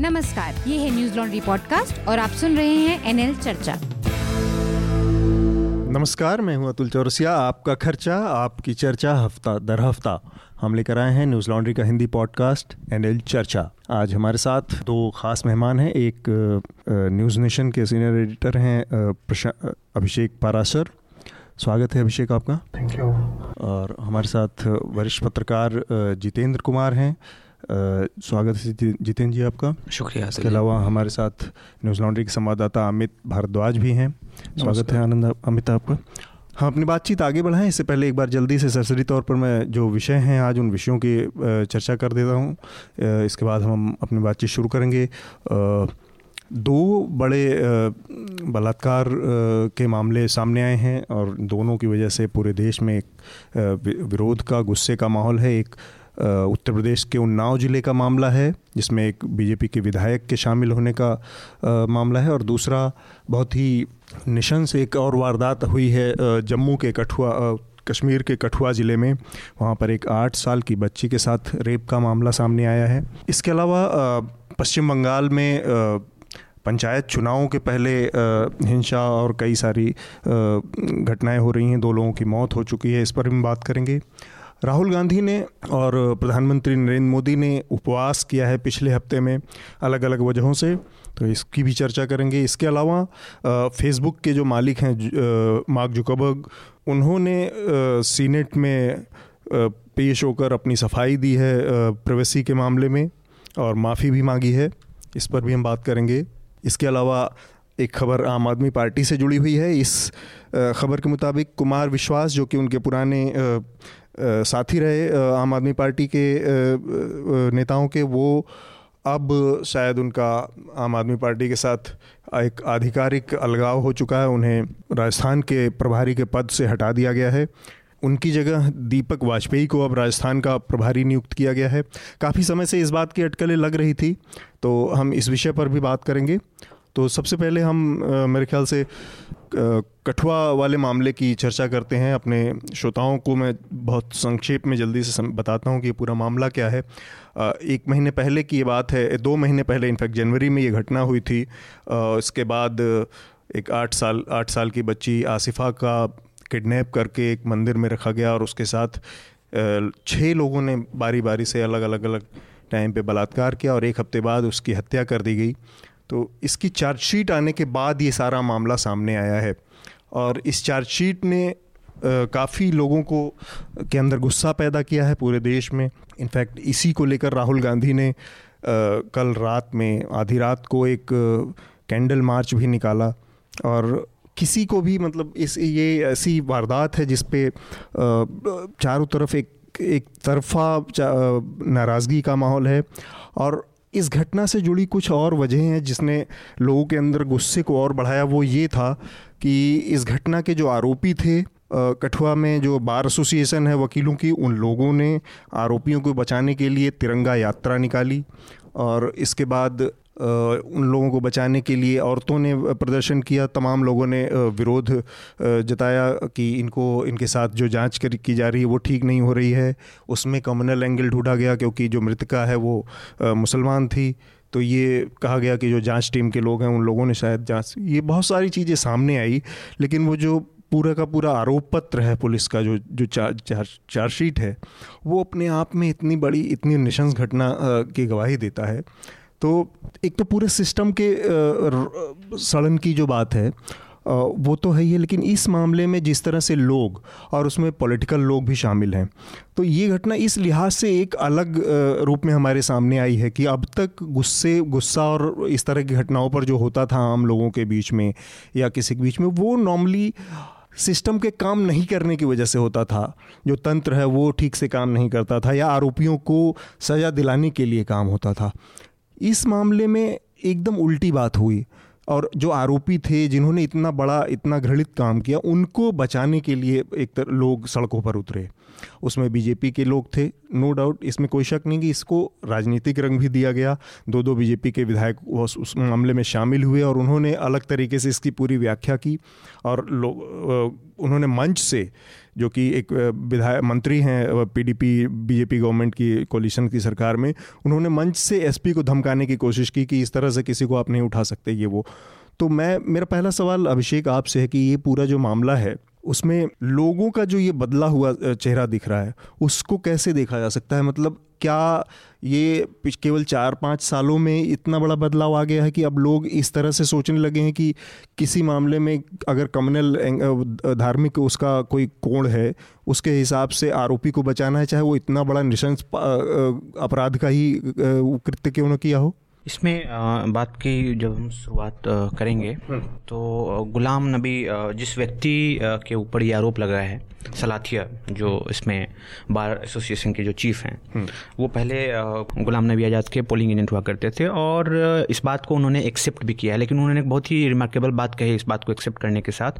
नमस्कार ये है न्यूज़ लॉन्ड्री पॉडकास्ट और आप सुन रहे हैं एनएल चर्चा। नमस्कार मैं हूँ अतुल चौरसिया। आपका खर्चा आपकी चर्चा हफ़्ता दर हफ़्ता। हम लेकर आए हैं न्यूज़ लॉन्ड्री का हिंदी पॉडकास्ट एनएल चर्चा। आज हमारे साथ दो खास मेहमान हैं। एक न्यूज़ नेशन के सीनियर एडिटर हैं अभिषेक पारासर स्वागत है अभिषेक आपका। थैंक यू और हमारे साथ वरिष्ठ पत्रकार जितेंद्र कुमार हैं। स्वागत है जितेंद्र जी आपका। शुक्रिया इसके अलावा हमारे साथ न्यूज़ लॉन्ड्री के संवाददाता अमित भारद्वाज भी हैं। स्वागत है आनंद अमित आपका। हम अपनी बातचीत आगे बढ़ाएँ। इससे पहले एक बार जल्दी से सरसरी तौर पर मैं जो विषय हैं आज उन विषयों की चर्चा कर देता हूँ। इसके बाद हम अपनी बातचीत शुरू करेंगे। दो बड़े बलात्कार के मामले सामने आए हैं और दोनों की वजह से पूरे देश में एक विरोध का गुस्से का माहौल है। एक उत्तर प्रदेश के उन्नाव ज़िले का मामला है जिसमें एक बीजेपी के विधायक के शामिल होने का आ, मामला है और दूसरा बहुत ही निशंस एक और वारदात हुई है जम्मू के कठुआ कश्मीर के कठुआ ज़िले में। वहाँ पर एक आठ साल की बच्ची के साथ रेप का मामला सामने आया है। इसके अलावा पश्चिम बंगाल में पंचायत चुनावों के पहले हिंसा और कई सारी घटनाएँ हो रही हैं दो लोगों की मौत हो चुकी है इस पर भी बात करेंगे। राहुल गांधी ने और प्रधानमंत्री नरेंद्र मोदी ने उपवास किया है पिछले हफ़्ते में अलग अलग वजहों से तो इसकी भी चर्चा करेंगे। इसके अलावा फेसबुक के जो मालिक हैं मार्क जुकबर्ग उन्होंने सीनेट में पेश होकर अपनी सफ़ाई दी है प्रिवेसी के मामले में और माफ़ी भी मांगी है। इस पर भी हम बात करेंगे। इसके अलावा, एक खबर आम आदमी पार्टी से जुड़ी हुई है। इस खबर के मुताबिक कुमार विश्वास, जो कि उनके पुराने साथी रहे आम आदमी पार्टी के नेताओं के, वो अब शायद उनका आम आदमी पार्टी के साथ एक आधिकारिक अलगाव हो चुका है। उन्हें राजस्थान के प्रभारी के पद से हटा दिया गया है। उनकी जगह दीपक वाजपेयी को अब राजस्थान का प्रभारी नियुक्त किया गया है। काफ़ी समय से इस बात की अटकलें लग रही थी तो हम इस विषय पर भी बात करेंगे। तो सबसे पहले हम आ, मेरे ख्याल से कठुआ वाले मामले की चर्चा करते हैं। अपने श्रोताओं को मैं बहुत संक्षेप में जल्दी से बताता हूँ कि पूरा मामला क्या है। एक महीने पहले की ये बात है दो महीने पहले इनफैक्ट जनवरी में ये घटना हुई थी। इसके बाद एक आठ साल आठ साल की बच्ची आसिफा का किडनैप करके एक मंदिर में रखा गया और उसके साथ छः लोगों ने बारी बारी से अलग अलग अलग टाइम पे बलात्कार किया और एक हफ़्ते बाद उसकी हत्या कर दी गई। तो इसकी चार्जशीट आने के बाद ये सारा मामला सामने आया है। और इस चार्जशीट ने काफ़ी लोगों को के अंदर गुस्सा पैदा किया है पूरे देश में। इनफैक्ट इसी को लेकर राहुल गांधी ने आ, कल रात में आधी रात को एक कैंडल मार्च भी निकाला। और किसी को भी मतलब इस ये ऐसी वारदात है जिस पे चारों तरफ़ एक एक तरफा नाराज़गी का माहौल है। और इस घटना से जुड़ी कुछ और वजह हैं जिसने लोगों के अंदर गुस्से को और बढ़ाया। वो ये था कि इस घटना के जो आरोपी थे कठुआ में जो बार एसोसिएशन है वकीलों की, उन लोगों ने आरोपियों को बचाने के लिए तिरंगा यात्रा निकाली और इसके बाद उन लोगों को बचाने के लिए औरतों ने प्रदर्शन किया, तमाम लोगों ने विरोध जताया कि इनको, इनके साथ जो जाँच कर, की जा रही है वो ठीक नहीं हो रही है। उसमें कम्युनल एंगल ढूंढा गया क्योंकि जो मृतका है वो मुसलमान थी। तो ये कहा गया कि जो जाँच टीम के लोग हैं, उन लोगों ने शायद जाँच, ये बहुत सारी चीज़ें सामने आई, लेकिन वो जो पूरा का पूरा आरोप पत्र है पुलिस का, जो जो चार चार्जशीट है, वो अपने आप में इतनी बड़ी, इतनी निशंस घटना की गवाही देता है। तो एक तो पूरे सिस्टम के सड़न की जो बात है वो तो है ही है, लेकिन इस मामले में जिस तरह से लोग और उसमें पॉलिटिकल लोग भी शामिल हैं तो ये घटना इस लिहाज से एक अलग रूप में हमारे सामने आई है कि अब तक गुस्से, गुस्सा और इस तरह की घटनाओं पर जो होता था आम लोगों के बीच में या किसी के बीच में, वो नॉर्मली सिस्टम के काम नहीं करने की वजह से होता था। जो तंत्र है, वो ठीक से काम नहीं करता था या आरोपियों को सज़ा दिलाने के लिए काम होता था। इस मामले में एकदम उल्टी बात हुई। और जो आरोपी थे जिन्होंने इतना बड़ा इतना घृणित काम किया उनको बचाने के लिए एक तर, लोग सड़कों पर उतरे। उसमें बीजेपी के लोग थे नो डाउट इसमें कोई शक नहीं कि इसको राजनीतिक रंग भी दिया गया। दो दो बीजेपी के विधायक उस, मामले में शामिल हुए और उन्होंने अलग तरीके से इसकी पूरी व्याख्या की और लोग उन्होंने मंच से जो कि एक विधायक मंत्री हैं पीडीपी बीजेपी गवर्नमेंट की कोलिशन की सरकार में उन्होंने मंच से एसपी को धमकाने की कोशिश की कि इस तरह से किसी को आप नहीं उठा सकते ये वो। तो मैं मेरा पहला सवाल अभिषेक आपसे है कि ये पूरा जो मामला है उसमें लोगों का जो ये बदला हुआ चेहरा दिख रहा है, उसको कैसे देखा जा सकता है? मतलब क्या ये केवल चार पाँच सालों में इतना बड़ा बदलाव आ गया है कि अब लोग इस तरह से सोचने लगे हैं कि किसी मामले में अगर कम्युनल धार्मिक उसका कोई कोण है, उसके हिसाब से आरोपी को बचाना है, चाहे वो इतना बड़ा निशंस अपराध का ही कृत्य क्यों न किया हो? इसमें बात की जब हम शुरुआत करेंगे। तो गुलाम नबी जिस व्यक्ति के ऊपर ये आरोप लगा है, सलाथिया, जो इसमें बार एसोसिएशन के जो चीफ हैं। वो पहले गुलाम नबी आज़ाद के पोलिंग एजेंट हुआ करते थे और इस बात को उन्होंने एक्सेप्ट भी किया लेकिन उन्होंने एक बहुत ही रिमार्केबल बात कही इस बात को एक्सेप्ट करने के साथ,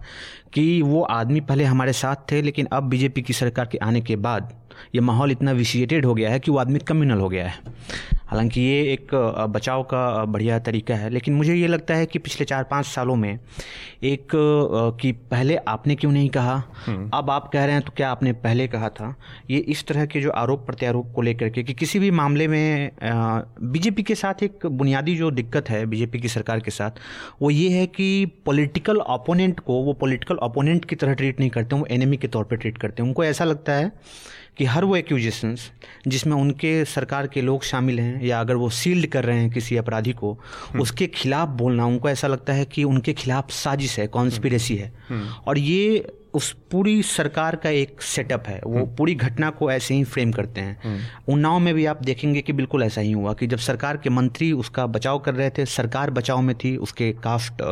कि वो आदमी पहले हमारे साथ थे, लेकिन अब बीजेपी की सरकार के आने के बाद ये माहौल इतना विशिएटेड हो गया है कि वो आदमी कम्युनल हो गया है। हालाँकि ये एक बचाव का बढ़िया तरीका है लेकिन मुझे ये लगता है कि पिछले चार पाँच सालों में एक कि पहले आपने क्यों नहीं कहा? हम्म। अब आप कह रहे हैं तो क्या आपने पहले कहा था? ये इस तरह के जो आरोप प्रत्यारोप को लेकर के कि किसी भी मामले में बीजेपी के साथ एक बुनियादी जो दिक्कत है बीजेपी की सरकार के साथ वो ये है कि पॉलिटिकल ओपोनेंट को वो पॉलिटिकल ओपोनेंट की तरह ट्रीट नहीं करते वो एनिमी के तौर पर ट्रीट करते हैं। उनको ऐसा लगता है कि हर वो एक्यूजेशंस जिसमें उनके सरकार के लोग शामिल हैं या अगर वो सील्ड कर रहे हैं किसी अपराधी को हम्म। उसके खिलाफ बोलना उनको ऐसा लगता है कि उनके खिलाफ साजिश है कॉन्स्पिरेसी है हम्म। और ये उस पूरी सरकार का एक सेटअप है वो हम्म। पूरी घटना को ऐसे ही फ्रेम करते हैं उन्नाव में भी आप देखेंगे कि बिल्कुल ऐसा ही हुआ कि जब सरकार के मंत्री उसका बचाव कर रहे थे सरकार बचाव में थी उसके कास्ट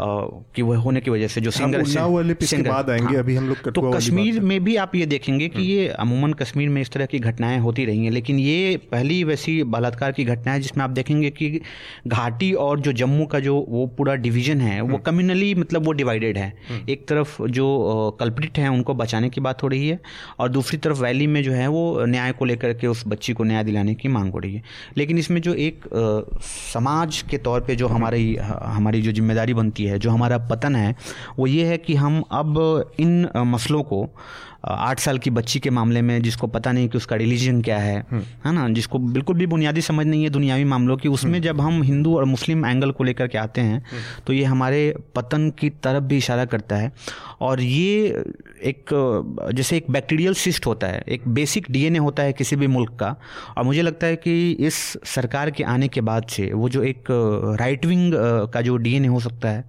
कि वह होने की वजह से जो सिंगर वाले सिंगर बाद आएँगे हाँ, अभी हम लोग तो कश्मीर में भी आप ये देखेंगे कि ये अमूमन कश्मीर में इस तरह की घटनाएँ होती रही हैं लेकिन ये पहली वैसी बलात्कार की घटना है जिसमें आप देखेंगे कि घाटी और जो जम्मू का जो वो पूरा डिवीज़न है वो कम्युनली हम्म। मतलब वो डिवाइडेड है। हम्म। एक तरफ़ जो कल्प्रिट हैं उनको बचाने की बात हो रही है और दूसरी तरफ़ वैली में जो है वो न्याय को लेकर के उस बच्ची को न्याय दिलाने की मांग हो रही है। लेकिन इसमें जो एक समाज के तौर पर जो हमारी हमारी जो ज़िम्मेदारी बनती है है जो हमारा पतन है वो ये है कि हम अब इन मसलों को आठ साल की बच्ची के मामले में जिसको पता नहीं कि उसका रिलीजन क्या है हम्म। है ना जिसको बिल्कुल भी बुनियादी समझ नहीं है दुनियावी मामलों की उसमें हम्म। जब हम हिंदू और मुस्लिम एंगल को लेकर के आते हैं हम्म। तो ये हमारे पतन की तरफ़ भी इशारा करता है और ये एक जैसे एक बैक्टीरियल सिस्ट होता है एक बेसिक डीएनए होता है किसी भी मुल्क का और मुझे लगता है कि इस सरकार के आने के बाद से वो जो एक राइट विंग का जो डीएनए हो सकता है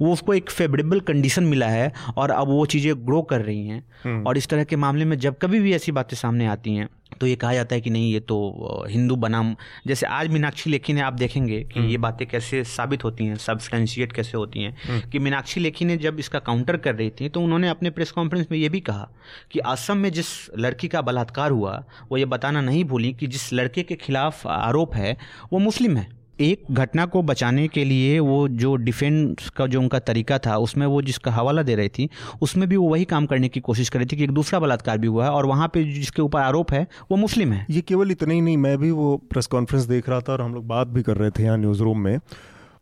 वो उसको एक फेवरेबल कंडीशन मिला है और अब वो चीज़ें ग्रो कर रही हैं। और इस तरह के मामले में जब कभी भी ऐसी बातें सामने आती हैं तो ये कहा जाता है कि नहीं ये तो हिंदू बनाम जैसे आज मीनाक्षी लेखी ने आप देखेंगे कि हम्म। ये बातें कैसे साबित होती हैं सब्सटेंशिएट कैसे होती हैं हम्म। कि मीनाक्षी लेखी ने जब इसका काउंटर कर रही थी तो उन्होंने अपने प्रेस कॉन्फ्रेंस में ये भी कहा कि असम में जिस लड़की का बलात्कार हुआ वो ये बताना नहीं भूली कि जिस लड़के के खिलाफ आरोप है वो मुस्लिम है एक घटना को बचाने के लिए वो जो डिफेंस का जो उनका तरीका था, उसमें वो जिसका हवाला दे रही थी, उसमें भी वो वही काम करने की कोशिश कर रही थी कि एक दूसरा बलात्कार भी हुआ है और वहाँ पे जिसके ऊपर आरोप है, वो मुस्लिम है। ये केवल इतना ही नहीं, मैं भी वो प्रेस कॉन्फ्रेंस देख रहा था और हम लोग बात भी कर रहे थे यहाँ न्यूज़ रूम में।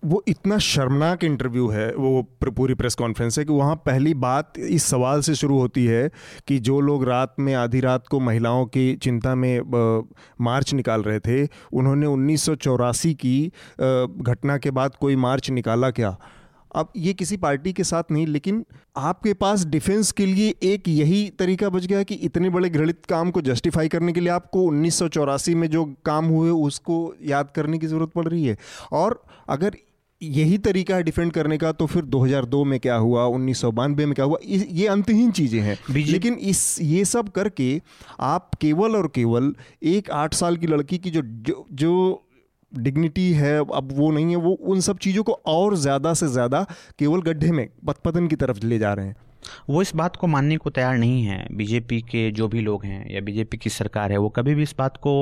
वो इतना शर्मनाक इंटरव्यू है, वो पूरी प्रेस कॉन्फ्रेंस है कि वहाँ पहली बात इस सवाल से शुरू होती है कि जो लोग रात में, आधी रात को महिलाओं की चिंता में मार्च निकाल रहे थे, उन्होंने उन्नीस सौ चौरासी की घटना के बाद कोई मार्च निकाला क्या? अब ये किसी पार्टी के साथ नहीं, लेकिन आपके पास डिफेंस के लिए एक यही तरीका बच गया कि इतने बड़े घृणित काम को जस्टिफाई करने के लिए आपको उन्नीस सौ चौरासी में जो काम हुए, उसको याद करने की ज़रूरत पड़ रही है। और अगर यही तरीका है डिफेंड करने का तो फिर 2002 में क्या हुआ उन्नीस सौ बानबे में क्या हुआ ये अंतहीन चीज़ें हैं। लेकिन इस ये सब करके आप केवल और केवल एक आठ साल की लड़की की जो जो, जो डिग्निटी है अब वो नहीं है वो उन सब चीज़ों को और ज़्यादा से ज़्यादा केवल गड्ढे में पतपतन की तरफ़ ले जा रहे हैं। वो इस बात को मानने को तैयार नहीं है। बीजेपी के जो भी लोग हैं या बीजेपी की सरकार है वो कभी भी इस बात को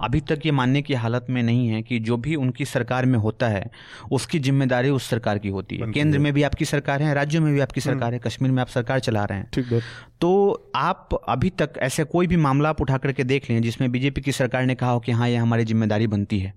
अभी तक ये मानने की हालत में नहीं है कि जो भी उनकी सरकार में होता है उसकी ज़िम्मेदारी उस सरकार की होती है। केंद्र में भी आपकी सरकार है राज्यों में भी आपकी हम्म। सरकार है कश्मीर में आप सरकार चला रहे हैं। ठीक है तो आप अभी तक ऐसे कोई भी मामला आप उठा करके देख लें जिसमें बीजेपी की सरकार ने कहा हो कि हाँ ये हमारी ज़िम्मेदारी बनती है।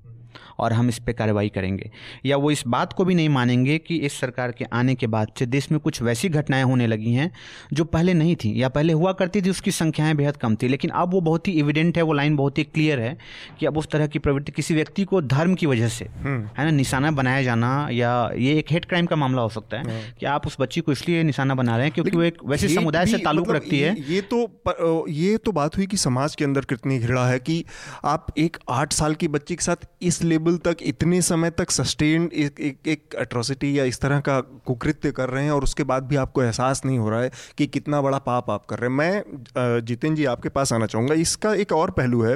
और हम इस पर कार्रवाई करेंगे या वो इस बात को भी नहीं मानेंगे कि इस सरकार के आने के बाद से देश में कुछ वैसी घटनाएँ होने लगी हैं जो पहले नहीं थी या पहले हुआ करती थी उसकी संख्याएँ बेहद कम थी लेकिन अब वो बहुत ही इविडेंट है वो लाइन बहुत ही क्लियर है कि अब उस तरह की प्रवृत्ति किसी व्यक्ति को धर्म की वजह से हम्म। है ना निशाना बनाया जाना या ये एक हेट क्राइम का मामला हो सकता है हाँ। कि आप उस बच्ची को इसलिए निशाना बना रहे हैं क्योंकि वो एक वैसे समुदाय से ताल्लुक मतलब रखती है ये तो ये तो बात हुई कि समाज के अंदर कितनी घृणा है कि आप एक आठ साल की बच्ची के साथ इस लेवल तक इतने समय तक सस्टेन्ड एक एक, एक अट्रोसिटी या इस तरह का कुकृत्य कर रहे हैं और उसके बाद भी आपको एहसास नहीं हो रहा है कि कितना बड़ा पाप आप कर रहे हैं। मैं जितेंद्र जी आपके पास आना चाहूँगा। इसका एक और पहलू है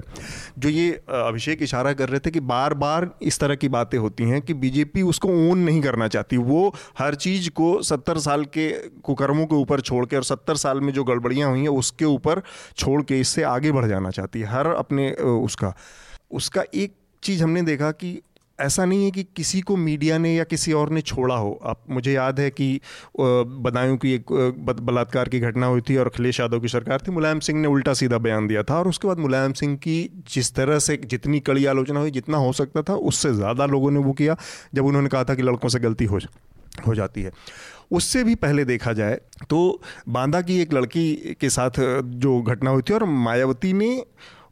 जो ये अभिषेक इशारा कर रहे थे कि बार बार इस तरह की बातें होती हैं कि बीजेपी उसको ओन नहीं करना चाहती। वो हर चीज़ को सत्तर साल के कुकर्मों के ऊपर छोड़ के और सत्तर साल में जो गड़बड़ियाँ हुई हैं उसके ऊपर छोड़ के इससे आगे बढ़ जाना चाहती है। हर अपने उसका उसका एक चीज़ हमने देखा कि ऐसा नहीं है कि किसी को मीडिया ने या किसी और ने छोड़ा हो। आप, मुझे याद है कि बदायूं की एक बलात्कार की घटना हुई थी और अखिलेश यादव की सरकार थी। मुलायम सिंह ने उल्टा सीधा बयान दिया था और उसके बाद मुलायम सिंह की जिस तरह से जितनी कड़ी आलोचना हुई, जितना हो सकता था, उससे ज़्यादा लोगों ने वो किया, जब उन्होंने कहा था कि लड़कों से गलती हो हो जाती है। उससे भी पहले देखा जाए तो बांदा की एक लड़की के साथ जो घटना हुई थी और मायावती ने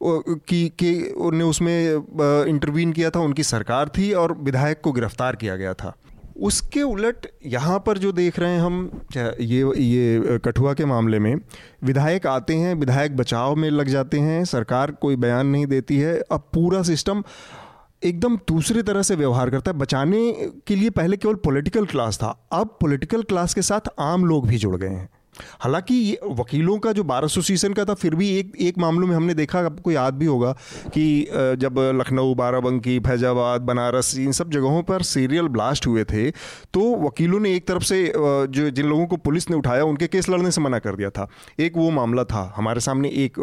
की, के उन्हें उसमें इंटरवीन किया था, उनकी सरकार थी और विधायक को गिरफ़्तार किया गया था। उसके उलट यहाँ पर जो देख रहे हैं हम ये ये कठुआ के मामले में, विधायक आते हैं, विधायक बचाव में लग जाते हैं, सरकार कोई बयान नहीं देती है, अब पूरा सिस्टम एकदम दूसरे तरह से व्यवहार करता है। बचाने के लिए पहले केवल पॉलिटिकल क्लास था, अब पॉलिटिकल क्लास के साथ आम लोग भी जुड़ गए हैं। हालाँकि ये वकीलों का जो बार एसोसिएशन का था, फिर भी एक एक मामलों में हमने देखा, आपको याद भी होगा कि जब लखनऊ, बाराबंकी, फैजाबाद, बनारस, इन सब जगहों पर सीरियल ब्लास्ट हुए थे तो वकीलों ने एक तरफ़ से जो जिन लोगों को पुलिस ने उठाया, उनके केस लड़ने से मना कर दिया था। एक वो मामला था, हमारे सामने एक,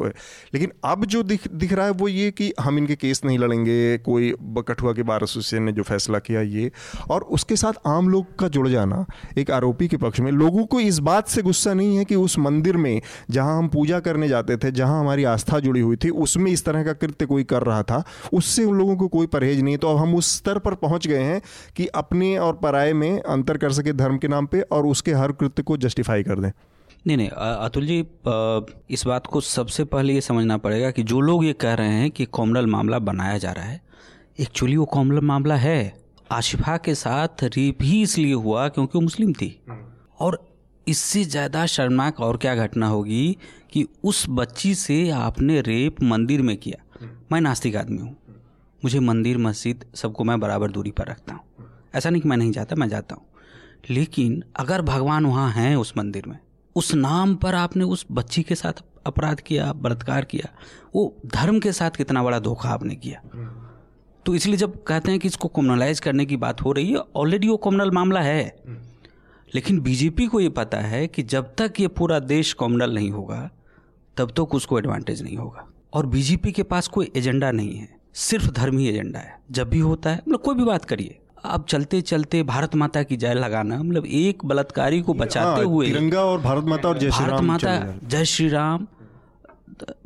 लेकिन अब जो दिख दिख रहा है वो ये कि हम इनके केस नहीं लड़ेंगे, कोई कठुआ के बार एसोसिएशन ने जो फैसला किया ये, और उसके साथ आम लोग का जुड़ जाना, एक आरोपी के पक्ष में, लोगों को इस बात से गुस्सा नहीं है कि उस मंदिर में जहाँ हम पूजा करने जाते थे जहाँ हमारी आस्था जुड़ी हुई थी उसमें इस तरह का कृत्य कोई कर रहा था उससे उन लोगों को कोई परहेज नहीं तो अब हम उस स्तर पर पहुँच गए हैं कि अपने और पराये में अंतर कर सके धर्म के नाम पे और उसके हर कृत्य को जस्टिफाई कर दें। नहीं नहीं अतुल जी इस बात को सबसे पहले ये समझना पड़ेगा कि जो लोग ये कह रहे हैं कि कॉमनल मामला बनाया जा रहा है एक्चुअली वो कॉमनल मामला है। आशिफा के साथ रेप ही इसलिए हुआ क्योंकि वो मुस्लिम थी। और इससे ज़्यादा शर्मनाक और क्या घटना होगी कि उस बच्ची से आपने रेप मंदिर में किया? मैं नास्तिक आदमी हूँ। मुझे मंदिर, मस्जिद सबको मैं बराबर दूरी पर रखता हूँ। ऐसा नहीं कि मैं नहीं जाता, मैं जाता हूँ। लेकिन अगर भगवान वहाँ हैं उस मंदिर में, उस नाम पर आपने उस बच्ची के साथ अपराध किया, बलात्कार किया, वो धर्म के साथ कितना बड़ा धोखा आपने किया? तो इसलिए जब कहते हैं कि इसको कॉमनलाइज करने की बात हो रही है ऑलरेडी वो कॉमनल मामला है। लेकिन बीजेपी को ये पता है कि जब तक ये पूरा देश कॉमनल नहीं होगा तब तक तो उसको एडवांटेज नहीं होगा। और बीजेपी के पास कोई एजेंडा नहीं है सिर्फ़ धर्म ही एजेंडा है। जब भी होता है मतलब कोई भी बात करिए। अब चलते चलते भारत माता की जय लगाना मतलब एक बलात्कारी को बचाते हाँ, हुए तिरंगा और भारत माता और जय श्री भारत राम माता हैं। जय श्री राम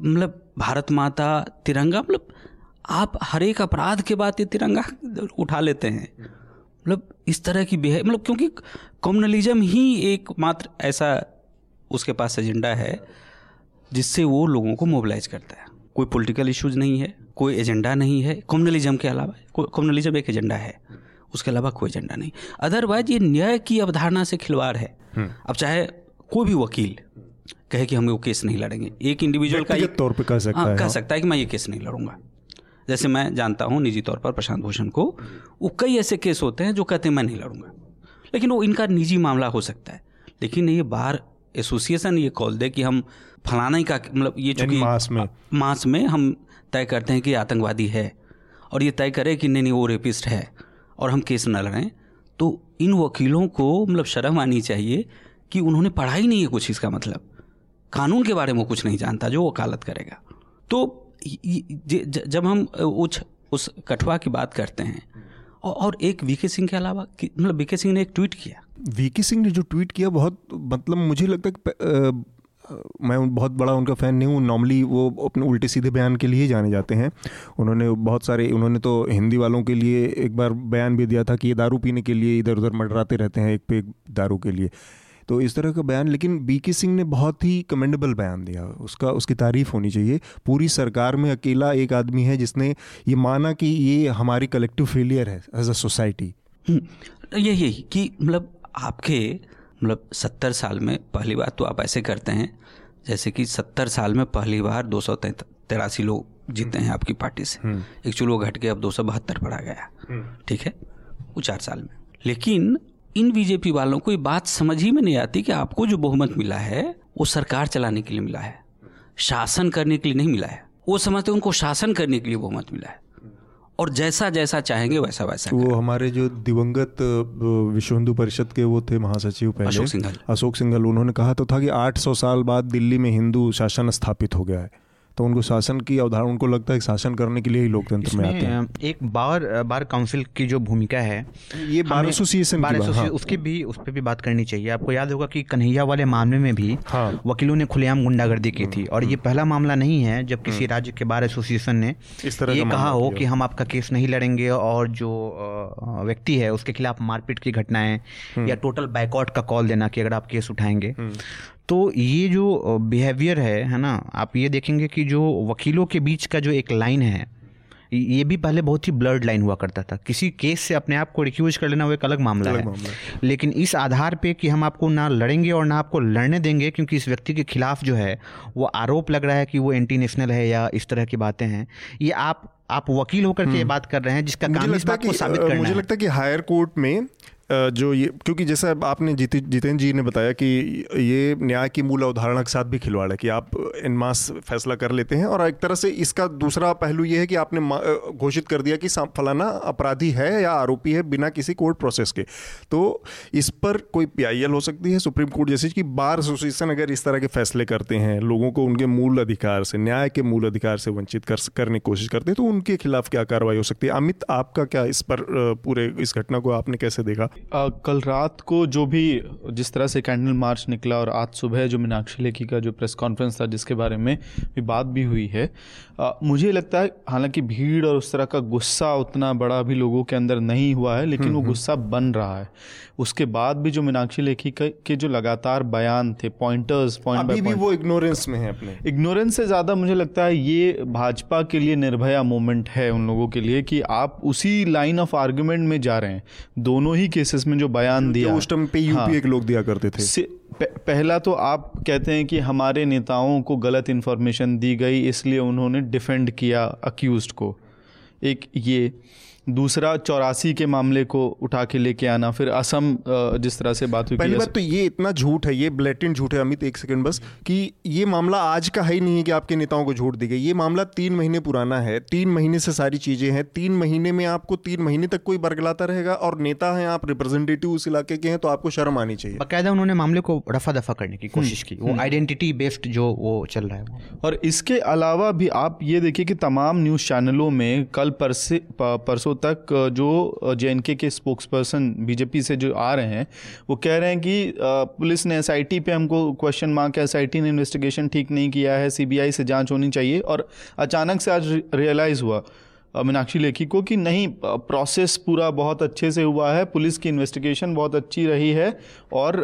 मतलब भारत माता तिरंगा मतलब आप हर एक अपराध के बाद ये तिरंगा उठा लेते हैं। मतलब इस तरह की बिहेव मतलब क्योंकि कम्युनलिज्म ही एकमात्र ऐसा उसके पास एजेंडा है जिससे वो लोगों को मोबिलाइज करता है। कोई पॉलिटिकल इश्यूज़ नहीं है कोई एजेंडा नहीं है। कम्युनलिज्म के अलावा कम्युनलिज्म एक एजेंडा है उसके अलावा कोई एजेंडा नहीं। अदरवाइज़ ये न्याय की अवधारणा से खिलवाड़ है। अब चाहे कोई भी वकील कहे कि हम वो केस नहीं लड़ेंगे एक इंडिविजुअल का एक- तौर पे कह सकता हाँ, है, कह हाँ। सकता है कि मैं ये केस नहीं लड़ूँगा। जैसे मैं जानता हूँ निजी तौर पर प्रशांत भूषण को वो कई ऐसे केस होते हैं जो कहते हैं मैं नहीं लड़ूँगा। लेकिन वो इनका निजी मामला हो सकता है। लेकिन ये बार एसोसिएशन ये कॉल दे कि हम फलाना ही का मतलब ये चूँकि मास में। मास में हम तय करते हैं कि आतंकवादी है और ये तय करे कि नहीं नहीं वो रेपिस्ट है और हम केस न लड़ें तो इन वकीलों को मतलब शर्म आनी चाहिए कि उन्होंने पढ़ा ही नहीं है कुछ इसका मतलब। कानून के बारे में कुछ नहीं जानता जो वकालत करेगा। तो जब हम उस उस कठुआ की बात करते हैं और, एक वीके सिंह के अलावा मतलब वीके सिंह ने एक ट्वीट किया। वीके सिंह ने जो ट्वीट किया बहुत मतलब मुझे लगता है मैं बहुत बड़ा उनका फ़ैन नहीं हूँ। नॉर्मली वो अपने उल्टे सीधे बयान के लिए जाने जाते हैं। उन्होंने बहुत सारे उन्होंने तो हिंदी वालों के लिए एक बार बयान भी दिया था कि ये दारू पीने के लिए इधर उधर मंडराते रहते हैं एक पे एक दारू के लिए। तो इस तरह का बयान लेकिन बी के सिंह ने बहुत ही कमेंडेबल बयान दिया। उसका उसकी तारीफ़ होनी चाहिए। पूरी सरकार में अकेला एक आदमी है जिसने ये माना कि ये हमारी कलेक्टिव फेलियर है एज अ सोसाइटी यही यही कि मतलब आपके मतलब सत्तर साल में पहली बार तो आप ऐसे करते हैं जैसे कि सत्तर साल में पहली बार दो सौ तिरासी लोग जीते हैं आपकी पार्टी से। हम्म। एक चुलो घट के अब दो सौ बहत्तर पर आ गया। हम्म। ठीक है? वो चार साल में। लेकिन इन बीजेपी वालों को ये बात समझ ही में नहीं आती कि आपको जो बहुमत मिला है वो सरकार चलाने के लिए मिला है। शासन करने के लिए नहीं मिला है। वो समझते उनको शासन करने के लिए बहुमत मिला है। और जैसा जैसा चाहेंगे वैसा वैसा वो हमारे जो दिवंगत विश्व हिंदू परिषद के वो थे महासचिव पहले अशोक सिंघल। अशोक सिंघल उन्होंने कहा तो था कि 800 साल बाद दिल्ली में हिंदू शासन स्थापित हो गया है। तो उनको शासन की अवधारणा उनको लगता है कि शासन करने के लिए ही लोकतंत्र में आते हैं। एक बार बार काउंसिल की जो भूमिका है ये बार एसोसिएशन बार की बात- एसोसिए- हाँ। उसकी भी उस पर भी बात करनी चाहिए। आपको याद होगा कि कन्हैया वाले मामले में भी हाँ। वकीलों ने खुलेआम गुंडागर्दी की थी। और ये पहला मामला नहीं है जब किसी राज्य के बार एसोसिएशन ने इस तरह ये कहा हो कि हम आपका केस नहीं लड़ेंगे और जो व्यक्ति है उसके खिलाफ मारपीट की घटनाएँ या टोटल बैकआउट का कॉल देना कि अगर आप केस उठाएँगे। तो ये जो बिहेवियर है है ना आप ये देखेंगे कि जो वकीलों के बीच का जो एक लाइन है ये भी पहले बहुत ही ब्लर्ड लाइन हुआ करता था। किसी केस से अपने आप को रिक्यूज कर लेना वो एक अलग मामला अलग है। मामला लेकिन इस आधार पे कि हम आपको ना लड़ेंगे और ना आपको लड़ने देंगे क्योंकि इस व्यक्ति के खिलाफ जो है वो आरोप लग रहा है कि वो एंटी नेशनल है या इस तरह की बातें हैं। ये आप आप वकील होकर के ये बात कर रहे हैं जिसका मुझे काम इस बात को साबित करना मुझे लगता है कि हायर कोर्ट में जो ये, क्योंकि जैसा आपने जीते, जितेंद्र जी ने बताया कि ये न्याय की मूल अवधारणा के साथ भी खिलवाड़ है कि आप इन मास फैसला कर लेते हैं और एक तरह से इसका दूसरा पहलू ये है कि आपने घोषित कर दिया कि फलाना अपराधी है या आरोपी है बिना किसी कोर्ट प्रोसेस के। तो इस पर कोई पीआईएल हो सकती है सुप्रीम कोर्ट जैसे कि बार एसोसिएशन अगर इस तरह के फैसले करते हैं, लोगों को उनके मूल अधिकार से, न्याय के मूल अधिकार से वंचित कर, करने की कोशिश करते हैं तो उनके खिलाफ क्या कार्रवाई हो सकती है? अमित, आपका क्या इस पर पूरे इस घटना को आपने कैसे देखा? आ, कल रात को जो भी जिस तरह से कैंडल मार्च निकला और आज सुबह जो मीनाक्षी लेखी का जो प्रेस कॉन्फ्रेंस था जिसके बारे में भी बात भी हुई है आ, मुझे लगता है हालाँकि भीड़ और उस तरह का गुस्सा उतना बड़ा भी लोगों के अंदर नहीं हुआ है लेकिन वो गुस्सा बन रहा है। उसके बाद भी जो मीनाक्षी लेखी का- जो लगातार बयान थे पॉइंटर्स पॉइंट अभी भी वो इग्नोरेंस में है अपने। इग्नोरेंस से ज़्यादा मुझे लगता है ये भाजपा के लिए निर्भया मोमेंट है उन लोगों के लिए कि आप उसी लाइन ऑफ़ आर्ग्यूमेंट में जा रहे हैं। दोनों ही केसेस में जो बयान दिया। उस टाइम पे यूपीए हाँ। के लोग दिया करते थे। पहला तो आप कहते हैं कि हमारे नेताओं को गलत इन्फॉर्मेशन दी गई इसलिए उन्होंने डिफेंड किया अक्यूज को। एक ये दूसरा चौरासी के मामले को उठा के लेके आना फिर असम जिस तरह से बात हुई पहली बात तो ये इतना झूठ है ये ब्लेटेंट झूठ है अमित एक सेकंड बस कि ये मामला आज का है ही नहीं है कि आपके नेताओं को झूठ दी गई ये मामला तीन महीने पुराना है तीन महीने से सारी चीज़ें हैं तीन महीने में आपको तीन महीने तक कोई बरगलाता रहेगा और नेता हैं आप रिप्रेजेंटेटिव उस इलाके के हैं तो आपको शर्म आनी चाहिए। बाकायदा उन्होंने मामले को रफा दफ़ा करने की कोशिश की वो आइडेंटिटी बेस्ड जो वो चल रहा है और इसके अलावा भी आप ये देखिए कि तमाम न्यूज़ चैनलों में कल परसे तक जो जे के स्पोक्स पर्सन बीजेपी से जो आ रहे हैं, वो कह रहे हैं कि पुलिस ने एसआईटी पे हमको क्वेश्चन मार्क एसआईटी ने इन्वेस्टिगेशन ठीक नहीं किया है सीबीआई से जाँच होनी चाहिए और अचानक से आज रियलाइज़ हुआ। मीनाक्षी लेखी को कि नहीं प्रोसेस पूरा बहुत अच्छे से हुआ है पुलिस की इन्वेस्टिगेशन बहुत अच्छी रही है और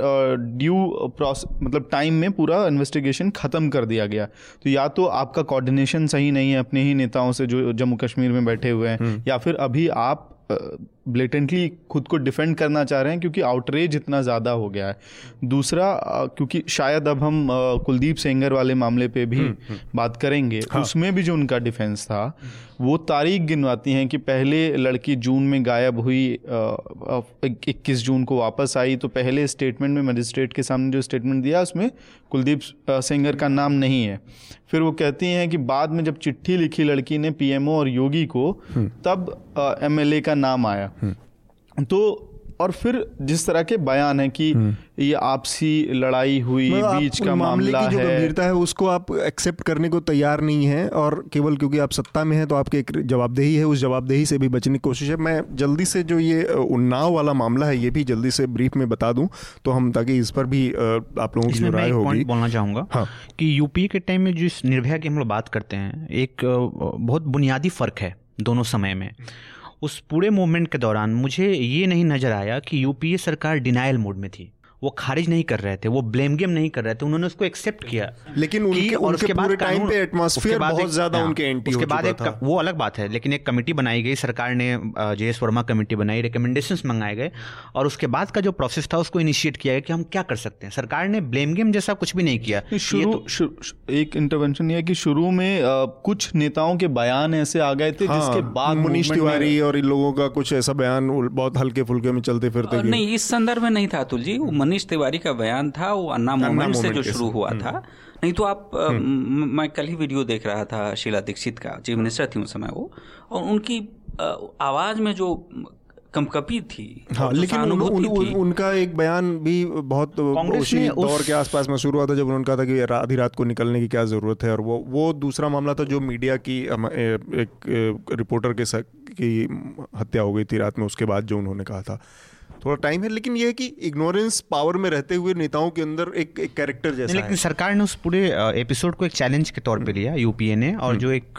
ड्यू प्रोसेस मतलब टाइम में पूरा इन्वेस्टिगेशन ख़त्म कर दिया गया। तो या तो आपका कोऑर्डिनेशन सही नहीं है अपने ही नेताओं से जो जम्मू कश्मीर में बैठे हुए हैं या फिर अभी आप ब्लेटेंटली खुद को डिफेंड करना चाह रहे हैं क्योंकि आउटरेज इतना ज़्यादा हो गया है। दूसरा क्योंकि शायद अब हम कुलदीप सेंगर वाले मामले पे भी बात करेंगे हाँ। उसमें भी जो उनका डिफेंस था वो तारीख गिनवाती हैं कि पहले लड़की जून में गायब हुई इक्कीस जून को वापस आई तो पहले स्टेटमेंट में मजिस्ट्रेट के सामने जो स्टेटमेंट दिया उसमें कुलदीप सेंगर का नाम नहीं है। फिर वो कहती हैं कि बाद में जब चिट्ठी लिखी लड़की ने पीएमओ और योगी को तब एमएलए का नाम आया। तो और फिर जिस तरह के बयान है कि ये आपसी लड़ाई हुई मतलब बीच का मामला की जो है। गंभीरता है उसको आप एक्सेप्ट करने को तैयार नहीं है और केवल क्योंकि आप सत्ता में हैं तो आपकी एक जवाबदेही है उस जवाबदेही से भी बचने की कोशिश है। मैं जल्दी से जो ये उन्नाव वाला मामला है ये भी जल्दी से ब्रीफ में बता दूँ तो हम ताकि इस पर भी आप लोगों की राय होगी। बोलना चाहूँगा हाँ। कि यूपीए के टाइम में जिस निर्भया की हम लोग बात करते हैं एक बहुत बुनियादी फ़र्क है दोनों समय में। उस पूरे मूवमेंट के दौरान मुझे ये नहीं नज़र आया कि यूपीए सरकार डिनाइल मोड में थी। वो खारिज नहीं कर रहे थे वो ब्लेम गेम नहीं कर रहे थे उन्होंने उसको एक्सेप्ट किया लेकिन कि- उनके- और उनके उसके बाद पूरे टाइम पे एटमॉस्फेयर बहुत ज़्यादा हाँ, उनके एंटी उसके बाद एक था। वो अलग बात है लेकिन एक कमेटी बनाई गई सरकार ने जे एस वर्मा कमेटी बनाई रिकमेंडेशन मंगाए गए और उसके बाद का जो प्रोसेस था उसको इनिशिएट किया गया कि हम क्या कर सकते हैं। सरकार ने ब्लेम गेम जैसा कुछ भी नहीं किया। शुरू तो- एक इंटरवेंशन ये कि शुरू में कुछ नेताओं के बयान ऐसे आ गए थे जिसके हाँ, बाद मनीष तिवारी और इन लोगों का कुछ ऐसा बयान बहुत हल्के फुल्के में चलते फिरते नहीं इस संदर्भ में नहीं था अतुल जी। मनीष तिवारी का बयान था वो अन्ना मूवमेंट से जो शुरू हुआ था। नहीं तो आप अ, म- मैं कल ही वीडियो देख रहा था शीला दीक्षित का चीफ मिनिस्टर थी उस समय वो और उनकी आवाज़ में जो कंपकपी थी हाँ लेकिन उन, उन, उन, उनका एक बयान भी बहुत उसी ने उस- के आसपास में शुरू हुआ था जब उन्होंने कहा था कि आधी रात को निकलने की क्या ज़रूरत है और वो वो दूसरा मामला था जो मीडिया की हम- ए- एक रिपोर्टर के साथ की हत्या हो गई थी रात में उसके बाद जो उन्होंने कहा था। थोड़ा टाइम है लेकिन ये है कि इग्नोरेंस पावर में रहते हुए नेताओं के अंदर एक एक कैरेक्टर जैसा लेकिन है। सरकार ने उस पूरे एपिसोड को एक चैलेंज के तौर पे लिया यूपीए ने और जो एक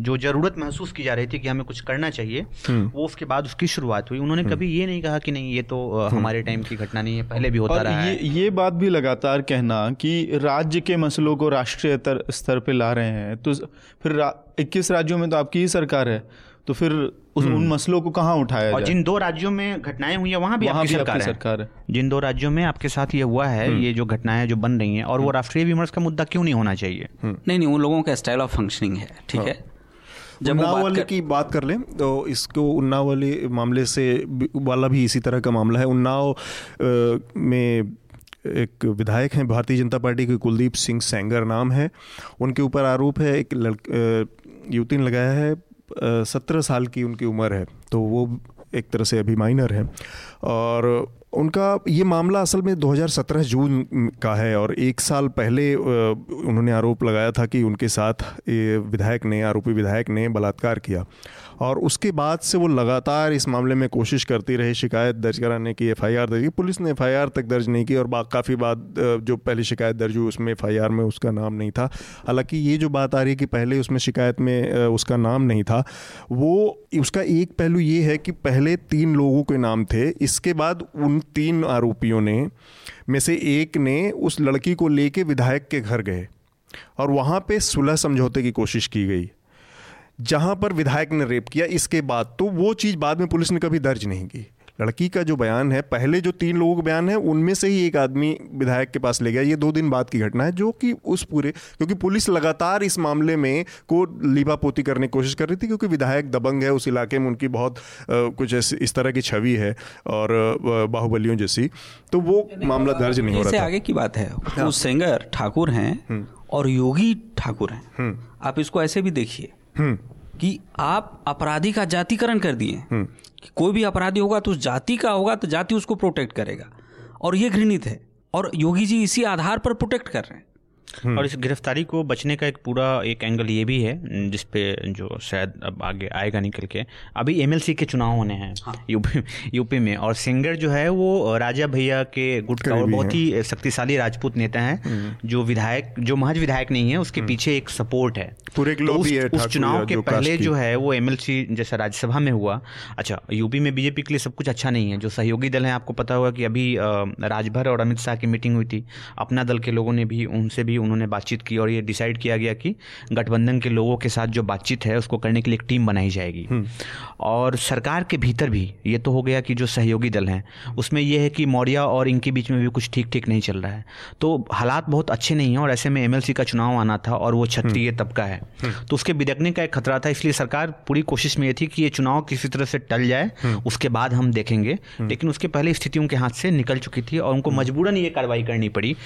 जो ज़रूरत महसूस की जा रही थी कि हमें कुछ करना चाहिए वो उसके बाद उसकी शुरुआत हुई। उन्होंने कभी ये नहीं कहा कि नहीं ये तो हमारे टाइम की घटना नहीं है पहले भी होता रहा ये है। ये बात भी लगातार कहना कि राज्य के मसलों को राष्ट्रीय स्तर पर ला रहे हैं तो फिर इक्कीस राज्यों में तो आपकी ही सरकार है तो फिर उस उन मसलों को कहाँ उठाया और जाए? जिन दो राज्यों में घटनाएँ हुई है वहाँ भी वहाँ आपकी भी सरकार, आपकी सरकार है। जिन दो राज्यों में आपके साथ ये हुआ है ये जो घटनाएँ जो बन रही हैं और वो राष्ट्रीय विमर्श का मुद्दा क्यों नहीं होना चाहिए? नहीं नहीं उन लोगों का स्टाइल ऑफ़ फंक्शनिंग है ठीक है? जब उन्नाव बात वाले कर- की बात कर लें तो इसको उन्नाव वाले मामले से वाला भी इसी तरह का मामला है। उन्नाव में एक विधायक हैं भारतीय जनता पार्टी के कुलदीप सिंह सेंगर नाम है। उनके ऊपर आरोप है एक लड़क युवती ने लगाया है सत्रह साल की उनकी उम्र है तो वो एक तरह से अभी माइनर है। और उनका ये मामला असल में 2017 जून का है और एक साल पहले उन्होंने आरोप लगाया था कि उनके साथ विधायक ने, आरोपी विधायक ने बलात्कार किया। और उसके बाद से वो लगातार इस मामले में कोशिश करती रही, शिकायत दर्ज कराने की, एफआईआर दर्ज की। पुलिस ने एफआईआर तक दर्ज नहीं की और काफ़ी बाद जो पहली शिकायत दर्ज हुई उसमें एफआईआर में उसका नाम नहीं था। हालाँकि ये जो बात आ रही है कि पहले उसमें शिकायत में उसका नाम नहीं था, वो, उसका एक पहलू ये है कि पहले तीन लोगों के नाम थे। इसके बाद उन तीन आरोपियों ने, में से एक ने उस लड़की को लेके विधायक के घर गए और वहाँ पे सुलह समझौते की कोशिश की गई। जहाँ पर विधायक ने रेप किया इसके बाद तो वो चीज़ बाद में पुलिस ने कभी दर्ज नहीं की। लड़की का जो बयान है पहले जो तीन लोगों का बयान है उनमें से ही एक आदमी विधायक के पास ले गया। ये दो दिन बाद की घटना है जो कि उस पूरे क्योंकि पुलिस लगातार इस मामले में को लीपापोती करने की कोशिश कर रही थी क्योंकि विधायक दबंग है उस इलाके में उनकी बहुत कुछ ऐसी इस तरह की छवि है और बाहुबलियों जैसी। तो वो मामला दर्ज नहीं हो रहा था। आगे की बात है वो सिंगर ठाकुर हैं और योगी ठाकुर हैं। आप इसको ऐसे भी देखिए कि आप अपराधी का जातिकरण कर दिए। कि कोई भी अपराधी होगा तो उस जाति का होगा तो जाति उसको प्रोटेक्ट करेगा। और ये घृणित है। और योगी जी इसी आधार पर प्रोटेक्ट कर रहे हैं। और इस गिरफ्तारी को बचने का एक पूरा एक एंगल ये भी है जिसपे जो शायद अब आगे आएगा निकल के। अभी एमएलसी के चुनाव होने हैं हाँ। यूपी यूपी में और सिंगर जो है वो राजा भैया के गुट का और बहुत ही शक्तिशाली राजपूत नेता हैं जो विधायक जो महज विधायक नहीं है उसके पीछे एक सपोर्ट है। पूरे तो उस, है उस चुनाव के पहले जो है वो एमएलसी जैसा राज्यसभा में हुआ। अच्छा यूपी में बीजेपी के लिए सब कुछ अच्छा नहीं है जो सहयोगी दल है आपको पता होगा कि अभी राजभर और अमित शाह की मीटिंग हुई थी। अपना दल के लोगों ने भी उनसे भी उन्होंने बातचीत की और ये डिसाइड किया गया कि गठबंधन के लोगों के साथ जो बातचीत है उसको करने के लिए एक टीम बनाई जाएगी। और सरकार के भीतर भी ये तो हो गया कि जो सहयोगी दल हैं उसमें यह है कि मौर्य और इनके बीच में भी कुछ ठीक ठीक नहीं चल रहा है। तो हालात बहुत अच्छे नहीं हैं और ऐसे में एमएलसी का चुनाव आना था और वो क्षत्रिय तबका है। तो उसके बिदकने का एक खतरा था इसलिए सरकार पूरी कोशिश में ये थी कि ये चुनाव किसी तरह से टल जाए उसके बाद हम देखेंगे। लेकिन उसके पहले स्थिति उनके हाथ से निकल चुकी थी और उनको मजबूरन ये कार्रवाई करनी पड़ी।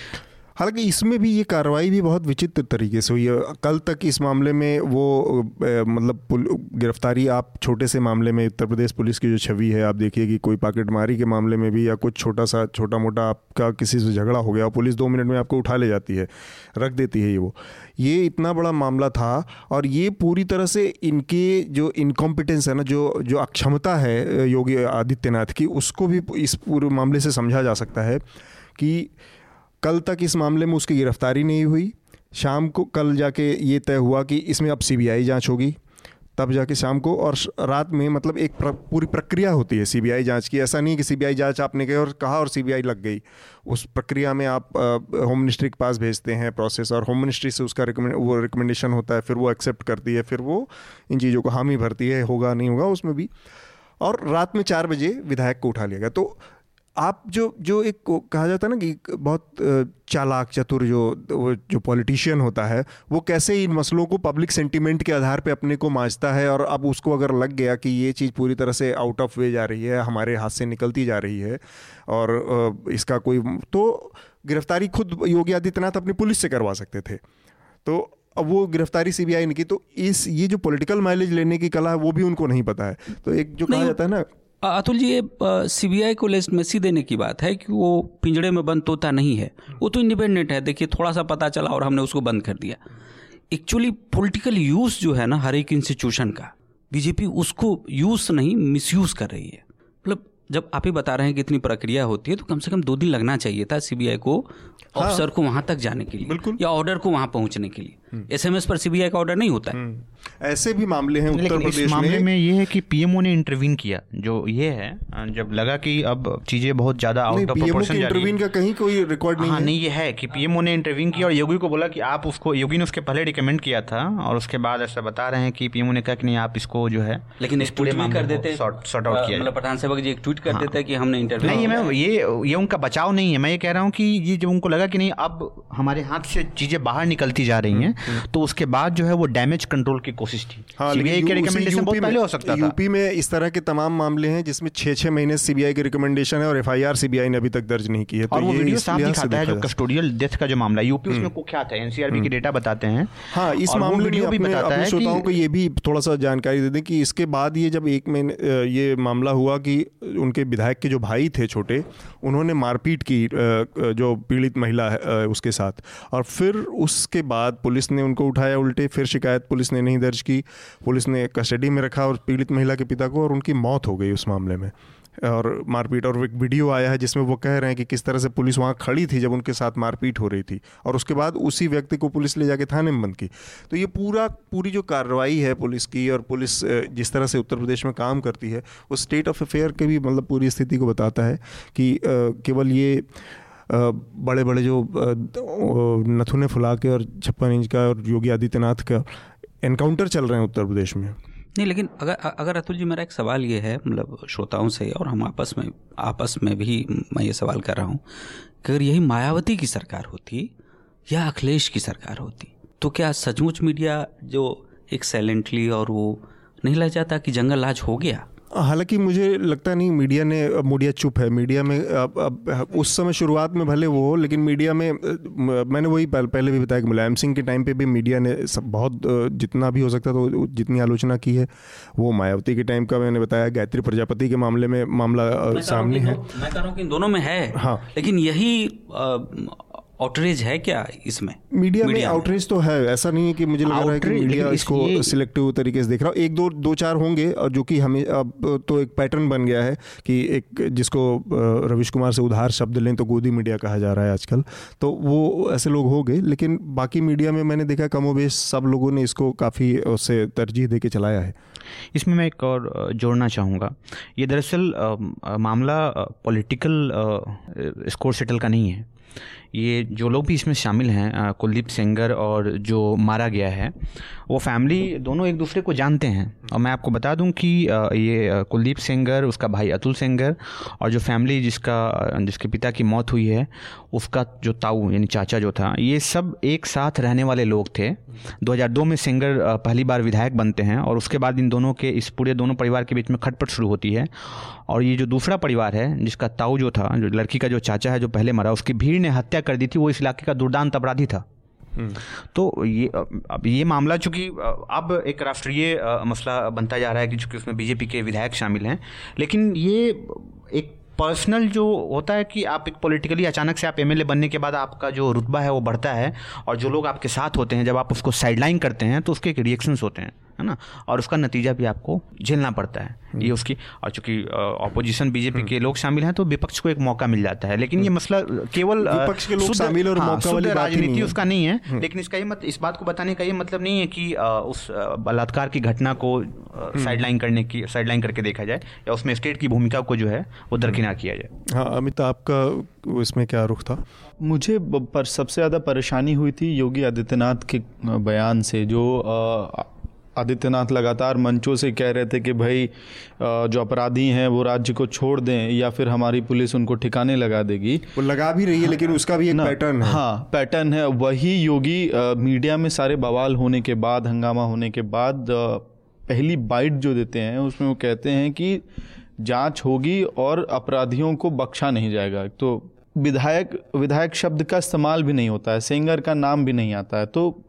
हालाँकि इसमें भी ये कार्रवाई भी बहुत विचित्र तरीके से हुई है। कल तक इस मामले में वो अ, मतलब गिरफ्तारी आप छोटे से मामले में उत्तर प्रदेश पुलिस की जो छवि है आप देखिए कि कोई पॉकेटमारी के मामले में भी या कुछ छोटा सा छोटा मोटा आपका किसी से झगड़ा हो गया पुलिस दो मिनट में आपको उठा ले जाती है रख देती है ये वो। ये इतना बड़ा मामला था और ये पूरी तरह से इनके जो इनकॉम्पिटेंस है ना जो जो अक्षमता है योगी आदित्यनाथ की उसको भी इस पूरे मामले से समझा जा सकता है कि कल तक इस मामले में उसकी गिरफ्तारी नहीं हुई। शाम को कल जाके ये तय हुआ कि इसमें अब सीबीआई जाँच होगी। तब जाके शाम को और रात में मतलब एक प्र, पूरी प्रक्रिया होती है सीबीआई जाँच की। ऐसा नहीं कि सीबीआई जाँच आपने गए और कहा और सीबीआई लग गई। उस प्रक्रिया में आप होम मिनिस्ट्री के पास भेजते हैं प्रोसेस और होम मिनिस्ट्री से उसका रिकमेंड वो रिकमेंडेशन होता है फिर वो एक्सेप्ट करती है फिर वो इन चीज़ों को हामी भरती है होगा नहीं होगा उसमें भी। और रात में चार बजे विधायक को उठा लिया गया। तो आप जो जो एक कहा जाता है ना कि बहुत चालाक चतुर जो वो जो पॉलिटिशियन होता है वो कैसे इन मसलों को पब्लिक सेंटीमेंट के आधार पे अपने को मांझता है और अब उसको अगर लग गया कि ये चीज़ पूरी तरह से आउट ऑफ़ वे जा रही है हमारे हाथ से निकलती जा रही है और इसका कोई तो गिरफ्तारी खुद योगी आदित्यनाथ अपनी पुलिस से करवा सकते थे। तो अब वो गिरफ्तारी सीबीआई ने की तो इस ये जो पॉलिटिकल माइलेज लेने की कला है वो भी उनको नहीं पता है। तो एक जो कहा जाता है ना अतुल जी ये सीबीआई को लेजिटमेसी देने की बात है कि वो पिंजड़े में बंद तोता नहीं है। वो तो इंडिपेंडेंट है। देखिए थोड़ा सा पता चला और हमने उसको बंद कर दिया। एक्चुअली पॉलिटिकल यूज़ जो है ना हर एक इंस्टीट्यूशन का बीजेपी उसको यूज़ नहीं मिसयूज कर रही है। मतलब जब आप ही बता रहे हैं कि इतनी प्रक्रिया होती है तो कम से कम दो दिन लगना चाहिए था सीबीआई को ऑफिसर को वहाँ तक जाने के लिए। या ऑर्डर को वहाँ पहुँचने के लिए। एसएमएस पर सीबीआई का ऑर्डर नहीं होता है। ऐसे भी मामले हैं उत्तर लेकिन इस मामले में। में ये है कि पीएमओ ने इंटरवीन किया जो ये है जब लगा कि अब चीज़ें बहुत ज़्यादा आउट ऑफ़ प्रोपोर्शन जा रही इंटरवीन का कहीं कोई रिकॉर्ड नहीं हाँ है। नहीं ये है कि पीएमओ ने इंटरवीन किया और योगी को बोला कि आप उसको योगी ने उसके पहले रिकमेंड किया था और उसके बाद ऐसा बता रहे हैं कि पीएमओ ने कहा कि नहीं आप इसको जो है लेकिन इस भी कर देते हैं। सॉर्ट आउट किया मतलब प्रधान सेवक जी एक ट्वीट कर देते हैं कि हमने इंटरव्यू नहीं ये मैं ये ये उनका बचाव नहीं है। मैं ये कह रहा हूँ कि ये जब उनको लगा कि नहीं अब हमारे हाथ से चीज़ें बाहर निकलती जा रही हैं तो उसके बाद जो है वो डैमेज कंट्रोल की कोशिश थी। हाँ सीबीआई के रिकमेंडेशन बहुत पहले हो सकता था। यूपी में इस तरह के तमाम मामले हैं जिसमें छः छः महीने सीबीआई की रिकमेंडेशन है और एफआईआर सीबीआई ने अभी तक दर्ज नहीं की है। तो और वो वीडियो साफ़ दिखाता है जो कस्टोडियल डेथ का जो मामला यूपी उसमें कुख्यात है एनसीआरबी के डेटा बताते हैं। हाँ इस मामले में भी बताता है श्रोताओं को ये भी थोड़ा सा जानकारी दे दें कि इसके बाद ये जब एक महीने ये मामला हुआ कि उनके विधायक के जो भाई थे छोटे उन्होंने मारपीट की जो पीड़ित महिला है उसके साथ। और फिर उसके बाद पुलिस ने उनको उठाया उल्टे, फिर शिकायत पुलिस ने नहीं दर्ज की। पुलिस ने कस्टडी में रखा और पीड़ित महिला के पिता को और उनकी मौत हो गई उस मामले में। और मारपीट, और एक वीडियो आया है जिसमें वो कह रहे हैं कि किस तरह से पुलिस वहाँ खड़ी थी जब उनके साथ मारपीट हो रही थी। और उसके बाद उसी व्यक्ति को पुलिस ले जाके थाने में बंद की। तो ये पूरा, पूरी जो कार्रवाई है पुलिस की और पुलिस जिस तरह से उत्तर प्रदेश में काम करती है, वो स्टेट ऑफ़ अफेयर के भी मतलब पूरी स्थिति को बताता है कि केवल ये बड़े बड़े जो नथुने फुला के और छप्पन इंच का और योगी आदित्यनाथ का एनकाउंटर चल रहे हैं उत्तर प्रदेश में। नहीं, लेकिन अगर अगर अतुल जी, मेरा एक सवाल ये है मतलब श्रोताओं से और हम आपस में आपस में भी मैं ये सवाल कर रहा हूँ, कि अगर यही मायावती की सरकार होती या अखिलेश की सरकार होती तो क्या सचमुच मीडिया जो एक साइलेंटली और वो नहीं लग जाता कि जंगल आज हो गया? हालाँकि मुझे लगता नहीं मीडिया ने मीडिया चुप है मीडिया में अब, अब उस समय शुरुआत में भले वो हो लेकिन मीडिया में मैंने वही पहले, पहले भी बताया कि मुलायम सिंह के टाइम पे भी मीडिया ने सब बहुत जितना भी हो सकता था तो जितनी आलोचना की है वो मायावती के टाइम का मैंने बताया गायत्री प्रजापति के मामले में मामला सामने है मैं कह रहा हूँ कि दोनों में है हाँ। लेकिन यही आउटरेज है क्या इसमें? मीडिया में आउटरीच तो है ऐसा नहीं है कि मुझे लग रहा है कि मीडिया इसको सिलेक्टिव तरीके से देख रहा हूँ। एक दो दो चार होंगे और जो कि हमें अब तो एक पैटर्न बन गया है कि एक जिसको रविश कुमार से उधार शब्द लें तो गोदी मीडिया कहा जा रहा है आजकल। तो वो ऐसे लोग हो गए लेकिन बाकी मीडिया में मैंने देखा कमोबेश सब लोगों ने इसको काफ़ी उससे तरजीह दे के चलाया है। इसमें मैं एक और जोड़ना चाहूँगा। ये दरअसल मामला पॉलिटिकल स्कोर सेटल का नहीं है। ये जो लोग भी इसमें शामिल हैं कुलदीप सेंगर और जो मारा गया है, वो फैमिली दोनों एक दूसरे को जानते हैं। और मैं आपको बता दूँ कि ये कुलदीप सेंगर, उसका भाई अतुल सेंगर और जो फैमिली जिसका जिसके पिता की मौत हुई है, उसका जो ताऊ, यानी चाचा जो था, ये सब एक साथ रहने वाले लोग थे। 2002 में सेंगर पहली बार विधायक बनते हैं और उसके बाद इन दोनों के, इस पूरे दोनों परिवार के बीच में खटपट शुरू होती है। और ये जो दूसरा परिवार है, जिसका ताऊ जो था, जो लड़की का जो चाचा है, जो पहले मरा, उसकी भीड़ ने हत्या कर दी थी वो इस इलाके का दुर्दांत अपराधी था। तो ये अब ये मामला चूँकि अब एक राष्ट्रीय मसला बनता जा रहा है कि चूँकि उसमें बीजेपी के विधायक शामिल हैं लेकिन ये एक पर्सनल जो होता है कि आप एक पॉलिटिकली अचानक से आप एमएलए बनने के बाद आपका जो रुतबा है वो बढ़ता है और जो लोग आपके साथ होते हैं जब आप उसको साइडलाइन करते हैं तो उसके एक रिएक्शंस होते हैं। है ना? और उसका नतीजा भी आपको झेलना पड़ता है। ये हम्म। उसकी और चूँकि ऑपोजिशन बीजेपी हम्म। के लोग शामिल हैं तो विपक्ष को एक मौका मिल जाता है। लेकिन ये हम्म। मसला केवल विपक्ष के लोग शामिल और हाँ, मौका वाली राजनीति उसका नहीं है। लेकिन इसका ये मत इस बात को बताने का ये मतलब नहीं है कि उस बलात्कार की घटना को साइडलाइन करने की साइडलाइन करके देखा जाए या उसमें स्टेट की भूमिका को जो है वो दरकिनार किया जाए। हाँ अमित आपका इसमें क्या रुख था? मुझे पर सबसे ज़्यादा परेशानी हुई थी योगी आदित्यनाथ के बयान से जो आदित्यनाथ लगातार मंचों से कह रहे थे कि भाई जो अपराधी हैं वो राज्य को छोड़ दें या फिर हमारी पुलिस उनको ठिकाने लगा देगी। वो लगा भी रही है लेकिन उसका भी एक पैटर्न है। हाँ पैटर्न है। वही योगी मीडिया में सारे बवाल होने के बाद हंगामा होने के बाद पहली बाइट जो देते हैं उसमें वो कहते हैं कि जाँच होगी और अपराधियों को बख्शा नहीं जाएगा। तो विधायक विधायक शब्द का इस्तेमाल भी नहीं होता है सेंगर का नाम भी नहीं आता है। तो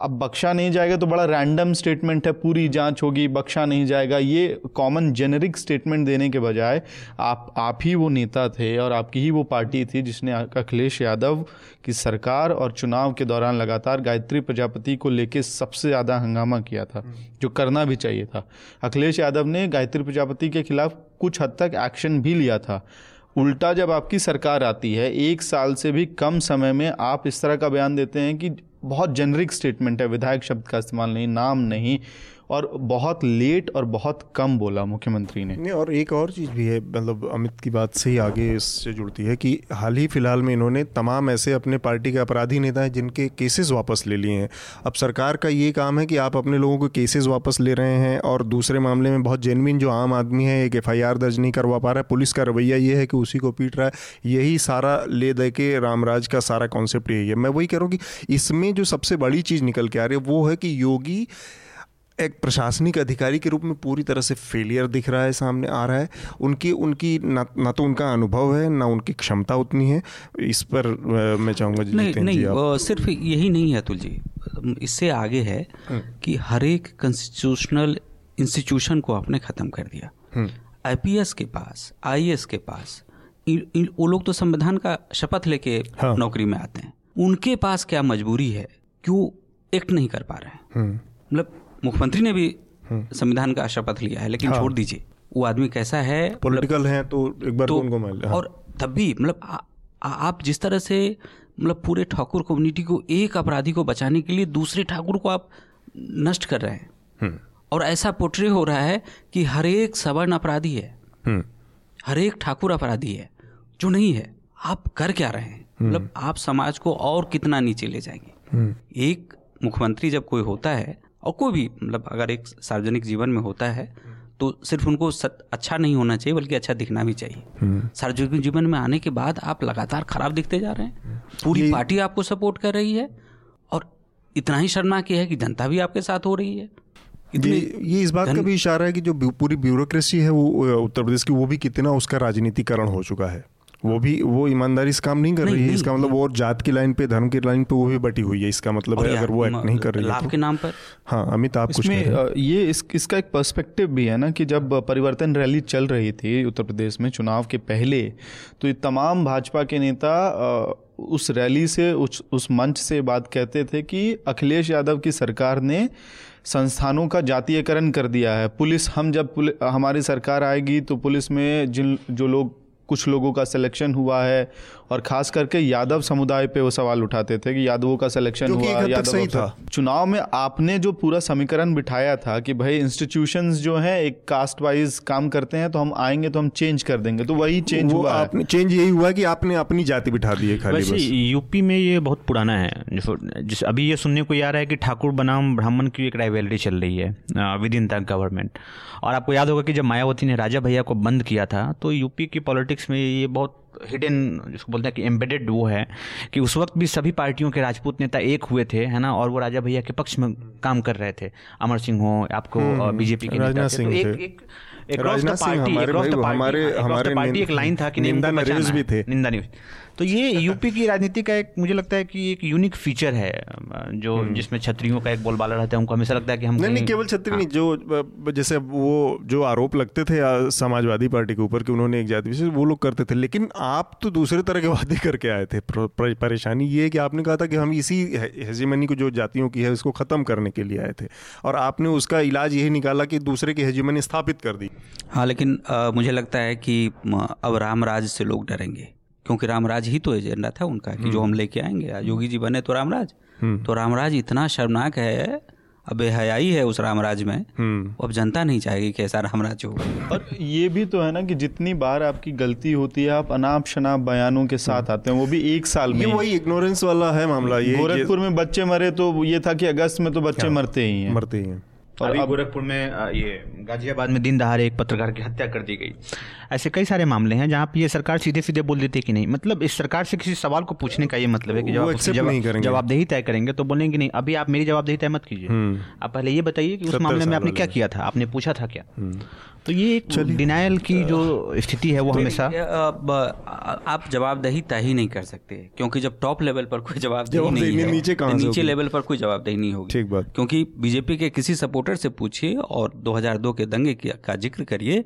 अब बख्शा नहीं जाएगा तो बड़ा रैंडम स्टेटमेंट है, पूरी जाँच होगी बख्शा नहीं जाएगा। ये कॉमन जेनरिक स्टेटमेंट देने के बजाय आप आप ही वो नेता थे और आपकी ही वो पार्टी थी जिसने अखिलेश यादव की सरकार और चुनाव के दौरान लगातार गायत्री प्रजापति को लेके सबसे ज़्यादा हंगामा किया था, जो करना भी चाहिए था। अखिलेश यादव ने गायत्री प्रजापति के खिलाफ कुछ हद तक एक्शन भी लिया था। उल्टा जब आपकी सरकार आती है, एक साल से भी कम समय में आप इस तरह का बयान देते हैं कि बहुत जेनरिक स्टेटमेंट है विधायक शब्द का इस्तेमाल नहीं नाम नहीं। और बहुत लेट और बहुत कम बोला मुख्यमंत्री ने। नहीं, और एक और चीज़ भी है मतलब अमित की बात से ही आगे इससे जुड़ती है कि हाल ही फ़िलहाल में इन्होंने तमाम ऐसे अपने पार्टी के अपराधी नेता हैं जिनके केसेस वापस ले लिए हैं। अब सरकार का ये काम है कि आप अपने लोगों के केसेस वापस ले रहे हैं और दूसरे मामले में बहुत जेनविन जो आम आदमी है, एक एफआईआर दर्ज नहीं करवा पा रहा है। पुलिस का रवैया ये है कि उसी को पीट रहा है। यही सारा ले दे के रामराज का सारा कॉन्सेप्ट यही है। मैं वही कह रहा हूँ कि इसमें जो सबसे बड़ी चीज़ निकल के आ रही है, वो है कि योगी एक प्रशासनिक अधिकारी के रूप में पूरी तरह से फेलियर दिख रहा है सामने आ रहा है उनकी उनकी ना ना तो उनका अनुभव है ना उनकी क्षमता उतनी है इस पर मैं चाहूँगा नहीं नहीं जी सिर्फ़ यही नहीं है अतुल जी इससे आगे है हम्म। कि हर एक कॉन्स्टिट्यूशनल इंस्टीट्यूशन को आपने ख़त्म कर दिया आईपीएस हम्म। के पास आईएएस के पास वो लोग तो संविधान का शपथ लेके हाँ। नौकरी में आते हैं उनके पास क्या मजबूरी है क्यों एक्ट नहीं कर पा रहे हैं हम्म। मतलब मुख्यमंत्री ने भी हम्म। संविधान का शपथ लिया है लेकिन हाँ। छोड़ दीजिए वो आदमी कैसा है पॉलिटिकल है तो एक बार तो, उनको हाँ। और तब भी मतलब आप जिस तरह से मतलब पूरे ठाकुर कम्युनिटी को एक अपराधी को बचाने के लिए दूसरे ठाकुर को आप नष्ट कर रहे हैं हम्म। और ऐसा पोट्रे हो रहा है कि हर एक सवर्ण अपराधी है हम्म। हर एक ठाकुर अपराधी है जो नहीं है आप कर क्या रहे हैं मतलब आप समाज को और कितना नीचे ले जाएँगे एक मुख्यमंत्री जब कोई होता है और कोई भी मतलब अगर एक सार्वजनिक जीवन में होता है तो सिर्फ़ उनको अच्छा नहीं होना चाहिए बल्कि अच्छा दिखना भी चाहिए। हम्म। सार्वजनिक जीवन में आने के बाद आप लगातार खराब दिखते जा रहे हैं। पूरी पार्टी आपको सपोर्ट कर रही है और इतना ही शर्मा किया है कि जनता भी आपके साथ हो रही है। ये ये इस बात का भी इशारा है कि जो पूरी ब्यूरोक्रेसी है वो उत्तर प्रदेश की वो भी कितना उसका राजनीतिकरण हो चुका है। वो भी वो ईमानदारी से काम नहीं कर नहीं, रही है। इसका मतलब वो जात की लाइन पे धर्म की लाइन पे वो भी बटी हुई है। इसका मतलब है अगर वो एक्ट नहीं कर रही है लाभ तो, के नाम पर? हाँ अमित आप कुछ ये इस, इसका एक पर्सपेक्टिव भी है ना कि जब परिवर्तन रैली चल रही थी उत्तर प्रदेश में चुनाव के पहले तो ये तमाम भाजपा के नेता उस रैली से उस उस मंच से बात कहते थे कि अखिलेश यादव की सरकार ने संस्थानों का जातीयकरण कर दिया है। पुलिस हम जब हमारी सरकार आएगी तो पुलिस में जिन जो लोग कुछ लोगों का सिलेक्शन हुआ है और खास करके यादव समुदाय पे वो सवाल उठाते थे कि यादवों का सिलेक्शन हुआ यादव सही था। चुनाव में आपने जो पूरा समीकरण बिठाया था कि भाई इंस्टीट्यूशन जो है एक कास्ट वाइज काम करते हैं तो हम आएँगे तो हम चेंज कर देंगे तो वही चेंज हुआ आपने चेंज यही हुआ कि आपने अपनी जाति बिठा दी है खाली बस। यूपी में ये बहुत पुराना है। जिस अभी ये सुनने को आ रहा है कि ठाकुर बनाम ब्राह्मण की एक राइवेलरी चल रही है विद इन द गवर्नमेंट और आपको याद होगा कि जब मायावती ने राजा भैया को बंद किया था तो यूपी की पॉलिटिक्स में ये बहुत हिडन जिसको बोलते हैं कि एम्बेडेड वो है कि उस वक्त भी सभी पार्टियों के राजपूत नेता एक हुए थे है ना? और वो राजा भैया के पक्ष में काम कर रहे थे। अमर सिंह हो आपको बीजेपी हम्म, के नेता थे। तो एक एक एक राजनाथ सिंह हमारे, हमारे हमारे हमारे party एक लाइन था कि निंदा नरेश भी थे। निंदा न्यूज़ तो ये यूपी की राजनीति का एक मुझे लगता है कि एक यूनिक फीचर है जो जिसमें छत्रियों का एक बोलबाला रहता है उनको हमेशा लगता है कि हम नहीं नहीं केवल छत्री हाँ। नहीं जो अ, जैसे वो जो आरोप लगते थे समाजवादी पार्टी के ऊपर कि उन्होंने एक जाति विशेष वो लोग करते थे। लेकिन आप तो दूसरे तरह के वादे करके आए थे। प्र- प्र- परेशानी ये है कि आपने कहा था कि हम इसी हेजिमनी को जो जातियों की है उसको खत्म करने के लिए आए थे। और आपने उसका इलाज यही निकाला कि दूसरे की हेजिमनी स्थापित कर दी। हाँ लेकिन मुझे लगता है कि अब रामराज से लोग डरेंगे। क्योंकि रामराज ही तो एजेंडा था उनका कि जो हम लेके आएँगे। योगी जी बने तो रामराज। तो रामराज इतना शर्मनाक है अब बेहयाई है उस रामराज में। हम्म। अब जनता नहीं चाहेगी कि ऐसा रामराज हो। और ये भी तो है ना कि जितनी बार आपकी गलती होती है आप अनाप शनाप बयानों के साथ आते हैं वो भी एक साल में वही इग्नोरेंस वाला है मामला ये गोरखपुर में बच्चे मरे तो ये था कि अगस्त में तो बच्चे मरते ही हैं। मरते ही हैं। और अभी गोरखपुर में ये गाजियाबाद में दिन दहाड़े एक पत्रकार की हत्या कर दी गई। ऐसे कई सारे मामले हैं जहाँ पे ये सरकार सीधे सीधे बोल देती है कि नहीं। मतलब इस सरकार से किसी सवाल को पूछने का ये मतलब है कि जब जवाबदेही तय करेंगे तो बोलेंगे नहीं अभी आप मेरी जवाबदेही तय मत कीजिए। आप पहले ये बताइए कि उस मामले में आपने क्या किया था? आपने पूछा था क्या? तो ये एक डिनाइल की जो स्थिति है वो हमेशा अब, अ, आप जवाबदेही तय ही नहीं कर सकते क्योंकि जब टॉप लेवल पर कोई जवाबदेही नहीं, है नीचे तो नीचे लेवल पर कोई जवाबदेही नहीं होगी। ठीक बात। क्योंकि बीजेपी के किसी सपोर्टर से पूछिए और 2002 के दंगे का ज़िक्र करिए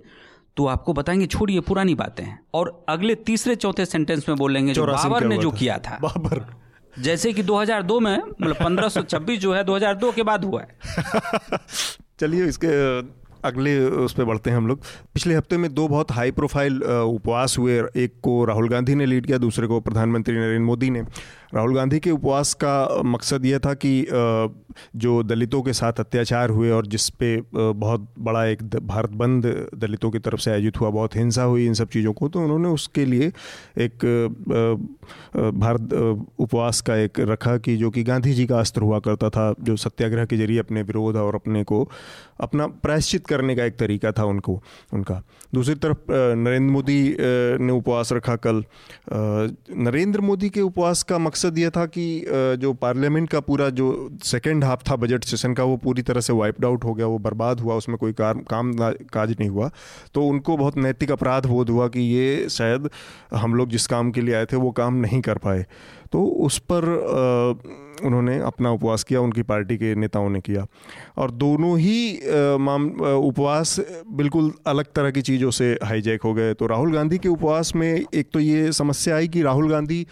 तो आपको बताएँगे छोड़िए पुरानी बातें हैं। और अगले तीसरे चौथे सेंटेंस में बोलेंगे जो बाबर ने जो किया था। बाबर। जैसे कि 2002 में मतलब 1526 जो है 2002 के बाद हुआ है। चलिए इसके अगले उस पर बढ़ते हैं हम लोग। पिछले हफ़्ते में दो बहुत हाई प्रोफ़ाइल उपवास हुए। एक को राहुल गांधी ने लीड किया, दूसरे को प्रधानमंत्री नरेंद्र मोदी ने। राहुल गांधी के उपवास का मकसद यह था कि जो दलितों के साथ अत्याचार हुए और जिस पे बहुत बड़ा एक भारत बंद दलितों की तरफ़ से आयोजित हुआ, बहुत हिंसा हुई इन सब चीज़ों को तो उन्होंने उसके लिए एक भारत उपवास का एक रखा कि जो कि गांधी जी का अस्त्र हुआ करता था, जो सत्याग्रह के ज़रिए अपने विरोध और अपने को अपना प्रायश्चित करने का एक तरीका था उनको उनका। दूसरी तरफ़ नरेंद्र मोदी ने उपवास रखा कल। नरेंद्र मोदी के उपवास का मकसद यह था कि जो पार्लियामेंट का पूरा जो सेकेंड हाफ़ था बजट सेशन का वो पूरी तरह से वाइप्ड आउट हो गया वो बर्बाद हुआ उसमें कोई कार, काम काज नहीं हुआ। तो उनको बहुत नैतिक अपराध बोध हुआ कि ये शायद हम लोग जिस काम के लिए आए थे वो काम नहीं कर पाए। तो उस पर अ, उन्होंने अपना उपवास किया, उनकी पार्टी के नेताओं ने किया। और दोनों ही माम उपवास बिल्कुल अलग तरह की चीज़ों से हाईजैक हो गए। तो राहुल गांधी के उपवास में एक तो ये समस्या आई कि राहुल गांधी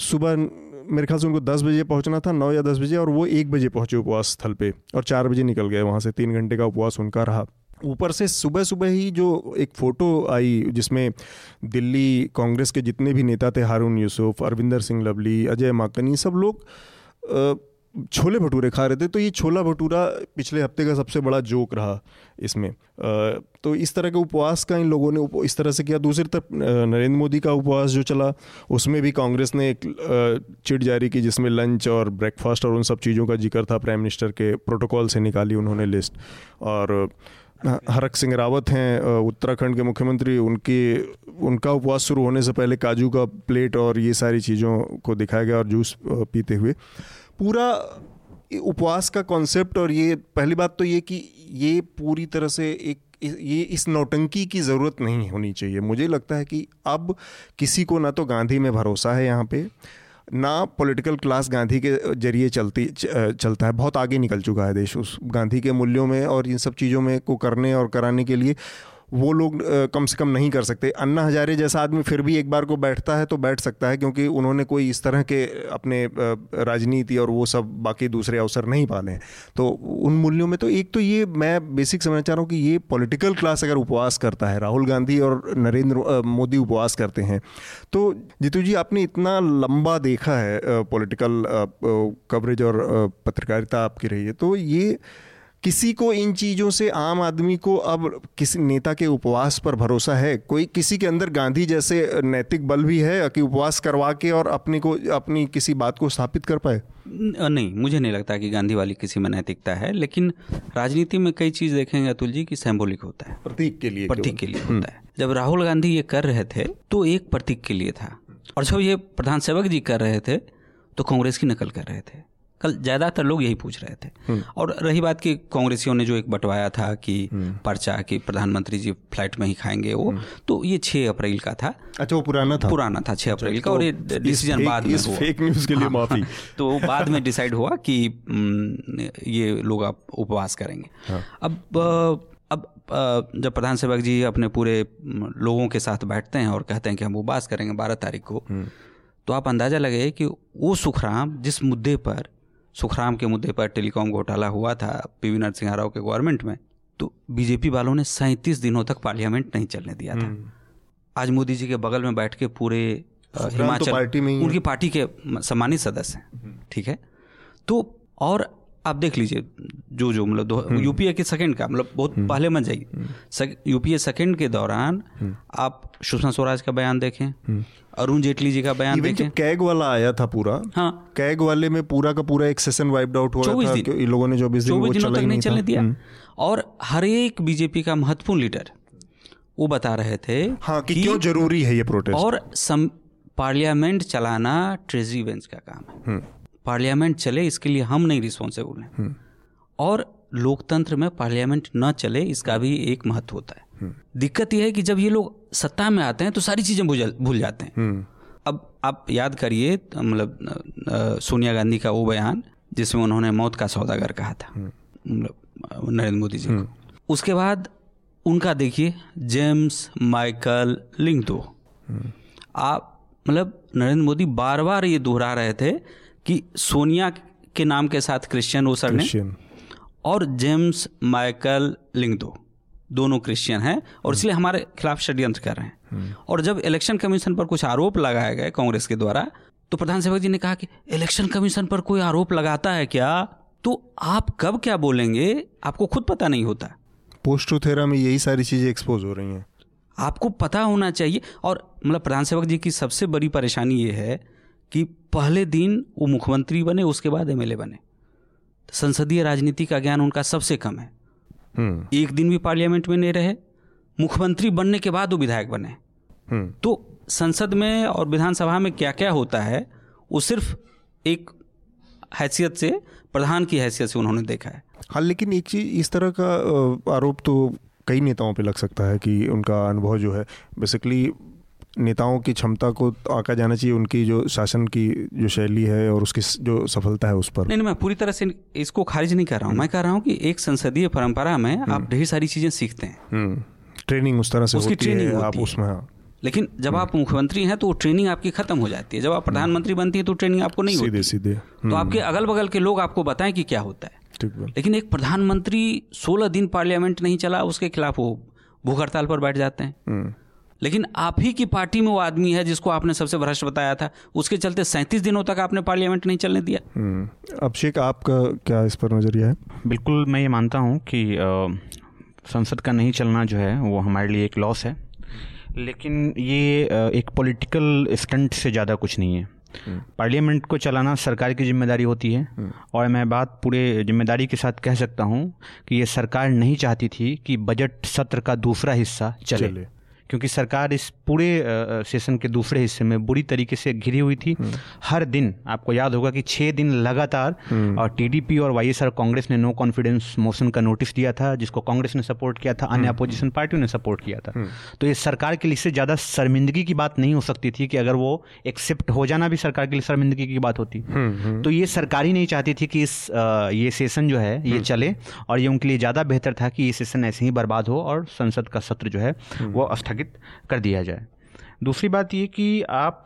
सुबह मेरे ख्याल से उनको दस बजे पहुँचना था, नौ या दस बजे, और वो एक बजे पहुँचे उपवास स्थल पे और चार बजे निकल गए वहाँ से। तीन घंटे का उपवास उनका रहा। ऊपर से सुबह सुबह ही जो एक फ़ोटो आई जिसमें दिल्ली कांग्रेस के जितने भी नेता थे, हारून यूसुफ, अरविंदर सिंह लवली, अजय माकनी सब लोग छोले भटूरे खा रहे थे तो ये छोला भटूरा पिछले हफ़्ते का सबसे बड़ा जोक रहा इसमें। तो इस तरह के उपवास का इन लोगों ने इस तरह से किया। दूसरी तरफ़ नरेंद्र मोदी का उपवास जो चला, उसमें भी कांग्रेस ने एक चिट जारी की जिसमें लंच और ब्रेकफास्ट और उन सब चीज़ों का ज़िक्र था, प्राइम मिनिस्टर के प्रोटोकॉल से निकाली उन्होंने लिस्ट। और हरक सिंह रावत हैं उत्तराखंड के मुख्यमंत्री। उनके, उनका उपवास शुरू होने से पहले काजू का प्लेट और ये सारी चीज़ों को दिखाया गया और जूस पीते हुए। पूरा उपवास का कॉन्सेप्ट और ये पहली बात तो ये कि ये पूरी तरह से एक, ये इस नौटंकी की ज़रूरत नहीं होनी चाहिए। मुझे लगता है कि अब किसी को ना तो गांधी में भरोसा है यहाँ पे ना पॉलिटिकल क्लास गांधी के ज़रिए चलती चलता है। बहुत आगे निकल चुका है देश उस गांधी के मूल्यों में और इन सब चीज़ों में को करने और कराने के लिए। वो लोग कम से कम नहीं कर सकते। अन्ना हजारे जैसा आदमी फिर भी एक बार को बैठता है तो बैठ सकता है क्योंकि उन्होंने कोई इस तरह के, अपने राजनीति और वो सब बाकी दूसरे अवसर नहीं पाले हैं। तो उन मूल्यों में तो एक तो ये मैं बेसिक समझना चाह रहा हूँ कि ये पॉलिटिकल क्लास अगर उपवास करता है, राहुल गांधी और नरेंद्र मोदी उपवास करते हैं तो जीतू जी आपने इतना लंबा देखा है पॉलिटिकल कवरेज और पत्रकारिता आपकी रही है तो ये किसी को इन चीज़ों से आम आदमी को अब किसी नेता के उपवास पर भरोसा है? कोई किसी के अंदर गांधी जैसे नैतिक बल भी है कि उपवास करवा के और अपने को अपनी किसी बात को स्थापित कर पाए? नहीं मुझे नहीं लगता कि गांधी वाली किसी में नैतिकता है लेकिन राजनीति में कई चीज़ देखेंगे अतुल जी कि सिंबॉलिक होता है। प्रतीक के लिए प्रतीक के लिए होता है। जब राहुल गांधी ये कर रहे थे तो एक प्रतीक के लिए था। और जब ये प्रधान सेवक जी कर रहे थे तो कांग्रेस की नकल कर रहे थे। कल ज़्यादातर लोग यही पूछ रहे थे। हम्म। और रही बात कि कांग्रेसियों ने जो एक बंटवाया था कि पर्चा कि प्रधानमंत्री जी फ़्लाइट में ही खाएँगे वो तो ये छः अप्रैल का था। अच्छा वो पुराना था। पुराना था छः अप्रैल का और ये तो डिसीज़न बाद में हुआ। फेक न्यूज़ के लिए माफ़ी। तो बाद में डिसाइड हुआ कि हम्म, ये लोग आप उपवास करेंगे। हाँ। अब अब जब प्रधान सेवक जी अपने पूरे हम्म, लोगों के साथ बैठते हैं और कहते हैं कि हम उपवास करेंगे बारह तारीख को हम्म। तो आप अंदाज़ा लगे कि वो सुखराम जिस मुद्दे पर सुखराम के मुद्दे पर टेलीकॉम घोटाला हुआ था पीवी नरसिंह राव के गवर्नमेंट में तो बीजेपी वालों ने सैंतीस दिनों तक पार्लियामेंट नहीं चलने दिया था। आज मोदी जी के बगल में बैठ के पूरे तो हिमाचल पार्टी में उनकी पार्टी के सम्मानित सदस्य हैं ठीक है? तो और आप देख लीजिए जो जो मतलब यूपीए के सेकंड का मतलब बहुत पहले मत जाइए। यूपीए सेकंड के दौरान आप सुषमा स्वराज का बयान देखें। अरुण जेटली जी का बयान देखें। कैग वाला आया था पूरा हाँ। कैग वाले में पूरा का पूरा एक सेशन वाइप्ड आउट हुआ था दिन। कि इन लोगों ने चौबीस दिन दिनों चला तक नहीं चलने दिया। हम्म। और हर एक बीजेपी का महत्वपूर्ण लीडर वो बता रहे थे हाँ कि क्यों ज़रूरी है ये प्रोटेस्ट और सम पार्लियामेंट चलाना ट्रेजरी बेंच का काम है। हम्म। पार्लियामेंट चले इसके लिए हम नहीं रिस्पॉन्सिबल हैं। और लोकतंत्र में पार्लियामेंट न चले इसका भी एक महत्व होता है। दिक्कत यह है कि जब ये लोग सत्ता में आते हैं तो सारी चीज़ें भूल जाते हैं। हम्म। अब आप याद करिए मतलब सोनिया गांधी का वो बयान जिसमें उन्होंने मौत का सौदागर कहा था। मतलब नरेंद्र मोदी जी को। उसके बाद उनका देखिए जेम्स माइकल लिंगदो आप मतलब नरेंद्र मोदी बार बार ये दोहरा रहे थे कि सोनिया के नाम के साथ क्रिश्चियन ओसर क्रिश्चियन। और जेम्स माइकल लिंगदो दोनों क्रिश्चियन हैं और इसलिए हमारे खिलाफ षड्यंत्र कर रहे हैं। और जब इलेक्शन कमीशन पर कुछ आरोप लगाए गए कांग्रेस के द्वारा तो प्रधान सेवक जी ने कहा कि इलेक्शन कमीशन पर कोई आरोप लगाता है क्या? तो आप कब क्या बोलेंगे? आपको खुद पता नहीं होता। पोस्ट ट्रूथेरा में यही सारी चीज़ें एक्सपोज हो रही हैं। आपको पता होना चाहिए। और मतलब प्रधान सेवक जी की सबसे बड़ी परेशानी ये है कि पहले दिन वो मुख्यमंत्री बने उसके बाद एमएलए बने। संसदीय राजनीति का ज्ञान उनका सबसे कम है। एक दिन भी पार्लियामेंट में नहीं रहे मुख्यमंत्री बनने के बाद वो विधायक बने। हम्म। तो संसद में और विधानसभा में क्या क्या होता है वो सिर्फ़ एक हैसियत से प्रधान की हैसियत से उन्होंने देखा है। हाँ लेकिन एक चीज़ इस तरह का आरोप तो कई नेताओं पे लग सकता है कि उनका अनुभव जो है बेसिकली नेताओं की क्षमता को आका जाना चाहिए उनकी जो शासन की जो शैली है और उसकी जो सफलता है उस पर। नहीं नहीं मैं पूरी तरह से इसको खारिज नहीं कर रहा हूँ। मैं कह रहा हूँ कि एक संसदीय परंपरा में आप ढेर सारी चीज़ें सीखते हैं। हम्म। ट्रेनिंग उस तरह से उसकी होती ट्रेनिंग है होती आप। उसमें हाँ। लेकिन जब आप मुख्यमंत्री हैं तो वो ट्रेनिंग आपकी खत्म हो जाती है। जब आप प्रधानमंत्री बनती है तो ट्रेनिंग आपको नहीं सीधे होती। सीधे। तो आपके अगल बगल के लोग आपको बताएँ कि क्या होता है। ठीक लेकिन एक प्रधानमंत्री 16 दिन पार्लियामेंट नहीं चला उसके खिलाफ वो भूख हड़ताल पर बैठ जाते हैं। हम्म। लेकिन आप ही की पार्टी में वो आदमी है जिसको आपने सबसे भ्रष्ट बताया था। उसके चलते सैंतीस दिनों तक आपने पार्लियामेंट नहीं चलने दिया। हम्म। अभिषेक आपका क्या इस पर नज़रिया है? बिल्कुल मैं ये मानता हूँ कि संसद का नहीं चलना जो है वो हमारे लिए एक लॉस है। लेकिन ये एक पॉलिटिकल स्टंट से ज़्यादा कुछ नहीं है। पार्लियामेंट को चलाना सरकार की ज़िम्मेदारी होती है। और मैं बात पूरे ज़िम्मेदारी के साथ कह सकता हूँ कि ये सरकार नहीं चाहती थी कि बजट सत्र का दूसरा हिस्सा चले, चले। क्योंकि सरकार इस पूरे सेशन के दूसरे हिस्से में बुरी तरीके से घिरी हुई थी। हर दिन आपको याद होगा कि छः दिन लगातार और टीडीपी और वाईएसआर कांग्रेस ने नो कॉन्फिडेंस मोशन का नोटिस दिया था जिसको कांग्रेस ने सपोर्ट किया था अन्य अपोजिशन पार्टियों ने सपोर्ट किया था। तो ये सरकार के लिए इससे ज़्यादा शर्मिंदगी की बात नहीं हो सकती थी कि अगर वो एक्सेप्ट हो जाना भी सरकार के लिए शर्मिंदगी की बात होती। तो ये सरकार ही नहीं चाहती थी कि इस ये सेशन जो है ये चले और ये उनके लिए ज़्यादा बेहतर था कि ये सेशन ऐसे ही बर्बाद हो और संसद का सत्र जो है वो स्थगित कर दिया जाए। दूसरी बात ये कि आप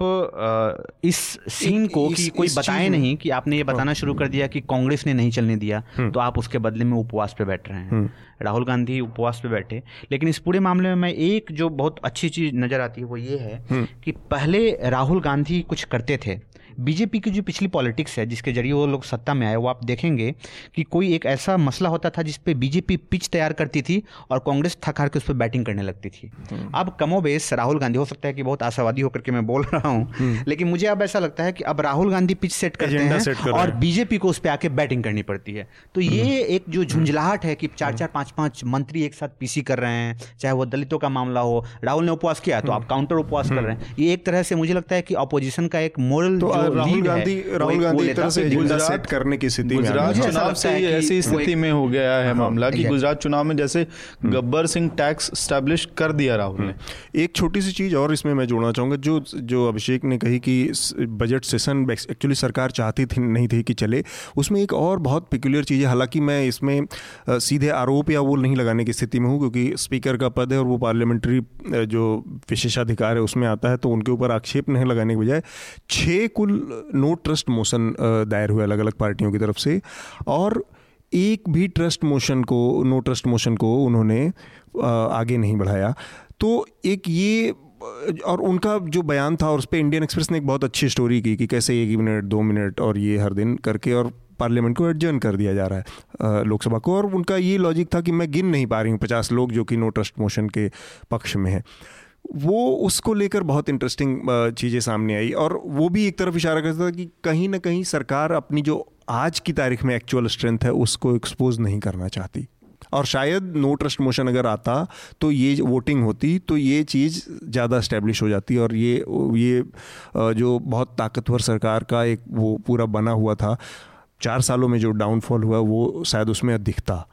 इस सीन को इस- कि कोई बताए नहीं कि आपने ये बताना शुरू कर दिया कि कांग्रेस ने नहीं चलने दिया तो आप उसके बदले में उपवास पे बैठ रहे हैं। राहुल गांधी उपवास पे बैठे। लेकिन इस पूरे मामले में मैं एक जो बहुत अच्छी चीज़ नज़र आती है वो ये है कि पहले राहुल गांधी कुछ करते थे बीजेपी की जो पिछली पॉलिटिक्स है जिसके ज़रिए वो लोग सत्ता में आए वो आप देखेंगे कि कोई एक ऐसा मसला होता था जिस पे बीजेपी पिच तैयार करती थी और कांग्रेस थक हार के उस पर बैटिंग करने लगती थी। अब कमोबेश राहुल गांधी हो सकता है कि बहुत आशावादी होकर के मैं बोल रहा हूँ लेकिन मुझे अब ऐसा लगता है कि अब राहुल गांधी पिच सेट करते हैं सेट कर और बीजेपी को उस पर आके बैटिंग करनी पड़ती है। तो ये एक जो झुंझलाहट है कि चार चार पाँच पाँच मंत्री एक साथ पीसी कर रहे हैं चाहे वो दलितों का मामला हो राहुल ने उपवास किया तो आप काउंटर उपवास कर रहे हैं। ये एक तरह से मुझे लगता है कि अपोजिशन का एक मोरल तो राहुल गांधी राहुल गांधी एक तरह से एजेंडा सेट करने की स्थिति में गुजरात चुनाव से है ही ऐसी स्थिति में हो गया है मामला कि गुजरात चुनाव में जैसे हम्म। गब्बर सिंह टैक्स स्टैब्लिश कर दिया राहुल ने। एक छोटी सी चीज़ और इसमें मैं जोड़ना चाहूँगा जो जो अभिषेक ने कही कि बजट सेशन एक्चुअली सरकार चाहती थी नहीं थी कि चले। उसमें एक और बहुत पिकुलर चीज़ है। हालाँकि मैं इसमें सीधे आरोप या वो नहीं लगाने की स्थिति में हूँ क्योंकि स्पीकर का पद है और वो पार्लियामेंट्री जो विशेषाधिकार है उसमें आता है तो उनके ऊपर आक्षेप नहीं लगाने के बजाय छः कुल नो ट्रस्ट मोशन दायर हुए अलग अलग पार्टियों की तरफ़ से। और एक भी ट्रस्ट मोशन को नो ट्रस्ट मोशन को उन्होंने आगे नहीं बढ़ाया। तो एक ये, और उनका जो बयान था, और उस पर इंडियन एक्सप्रेस ने एक बहुत अच्छी स्टोरी की, कि कैसे एक मिनट दो मिनट और ये हर दिन करके, और पार्लियामेंट को एडजर्न कर दिया जा रहा है लोकसभा को। और उनका ये लॉजिक था कि मैं गिन नहीं पा रही हूँ पचास लोग जो कि नो ट्रस्ट मोशन के पक्ष में हैं। वो उसको लेकर बहुत इंटरेस्टिंग चीज़ें सामने आई और वो भी एक तरफ़ इशारा करता था कि कहीं ना कहीं सरकार अपनी जो आज की तारीख में एक्चुअल स्ट्रेंथ है, उसको एक्सपोज नहीं करना चाहती। और शायद नो ट्रस्ट मोशन अगर आता तो ये वोटिंग होती तो ये चीज़ ज़्यादा इस्टेब्लिश हो जाती और ये ये जो बहुत ताकतवर सरकार का एक वो पूरा बना हुआ था, चार सालों में जो डाउनफॉल हुआ, वो शायद उसमें दिखता।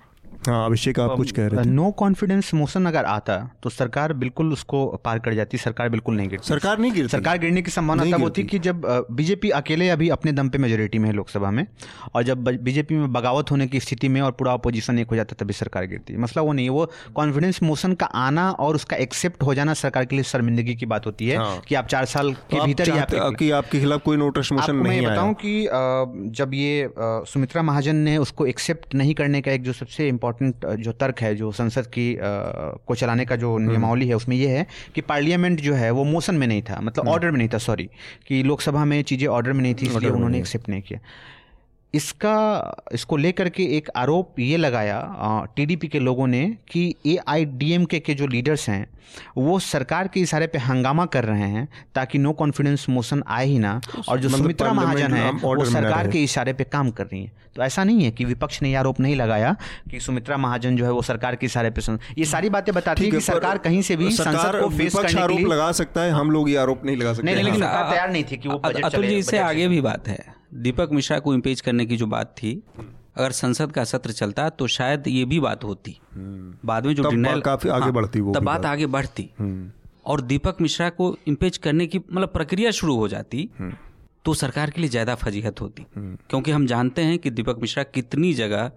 हाँ अभिषेक आप कुछ कह रहे थे। नो कॉन्फिडेंस मोशन अगर आता तो सरकार बिल्कुल उसको पार कर जाती सरकार बिल्कुल नहीं गिरती। सरकार नहीं गिरती? सरकार गिरने की संभावना तब होती कि जब बीजेपी अकेले अभी अपने दम पे मेजोरिटी में है लोकसभा में और जब बीजेपी में बगावत होने की स्थिति में और पूरा अपोजिशन एक हो जाता तभी सरकार गिरती है। मसला वो नहीं है वो कॉन्फिडेंस मोशन का आना और उसका एक्सेप्ट हो जाना सरकार के लिए शर्मिंदगी की बात होती है हाँ। कि आप चार साल तो के भीतर कि आपके खिलाफ कोई नो ट्रस्ट मोशन नहीं बताऊँ कि जब ये सुमित्रा महाजन ने उसको एक्सेप्ट नहीं करने का एक जो सबसे इम्पोर्टेंट जो तर्क है जो संसद की को चलाने का जो हम्म। नियमावली है उसमें यह है कि पार्लियामेंट जो है वो मोशन में नहीं था हम्म। मतलब ऑर्डर में नहीं था सॉरी कि लोकसभा में चीज़ें ऑर्डर में नहीं थी इसलिए उन्होंने एक्सेप्ट नहीं किया इसका इसको लेकर के एक आरोप ये लगाया टीडीपी के लोगों ने कि ए आई डी एम के के जो लीडर्स हैं वो सरकार के इशारे पे हंगामा कर रहे हैं ताकि नो कॉन्फिडेंस मोशन आए ही ना। और जो मतलब सुमित्रा महाजन है वो सरकार के इशारे पे काम कर रही हैं। तो ऐसा नहीं है कि विपक्ष ने ये आरोप नहीं लगाया कि सुमित्रा महाजन जो है वो सरकार के इशारे पे सुन ये सारी बातें बताती है कि सरकार कहीं से भी संसद को फेस करने आरोप लगा सकता है हम लोग ये आरोप नहीं लगा सकते। लेकिन हाँ। तैयार नहीं थी कि वो अतुल जी इससे आगे भी बात है। दीपक मिश्रा को इम्पेज करने की जो बात थी अगर संसद का सत्र चलता तो शायद ये भी बात होती। बाद में जो तब डिनाइल काफ़ी आगे बढ़ती वो तब बात बात। आगे बढ़ती। और दीपक मिश्रा को इम्पेज करने की मतलब प्रक्रिया शुरू हो जाती तो सरकार के लिए ज़्यादा फजीहत होती। क्योंकि हम जानते हैं कि दीपक मिश्रा कितनी जगह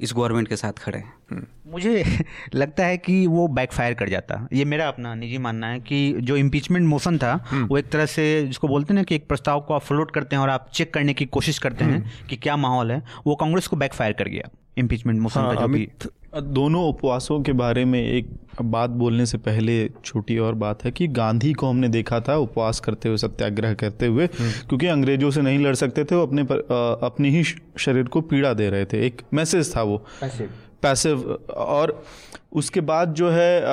इस गवर्नमेंट के साथ खड़े हैं। मुझे लगता है कि वो बैकफायर कर जाता। ये मेरा अपना निजी मानना है कि जो इम्पीचमेंट मोशन था वो एक तरह से जिसको बोलते हैं ना कि एक प्रस्ताव को आप फ्लोट करते हैं और आप चेक करने की कोशिश करते हैं कि क्या माहौल है वो कांग्रेस को बैकफायर कर गया इम्पीचमेंट मोशन हाँ, का जो भी अमित दोनों उपवासों के बारे में एक बात बोलने से पहले छोटी और बात है कि गांधी को हमने देखा था उपवास करते हुए सत्याग्रह करते हुए क्योंकि अंग्रेज़ों से नहीं लड़ सकते थे वो अपने पर, आ, अपने ही शरीर को पीड़ा दे रहे थे। एक मैसेज था वो। पैसिव और उसके बाद जो है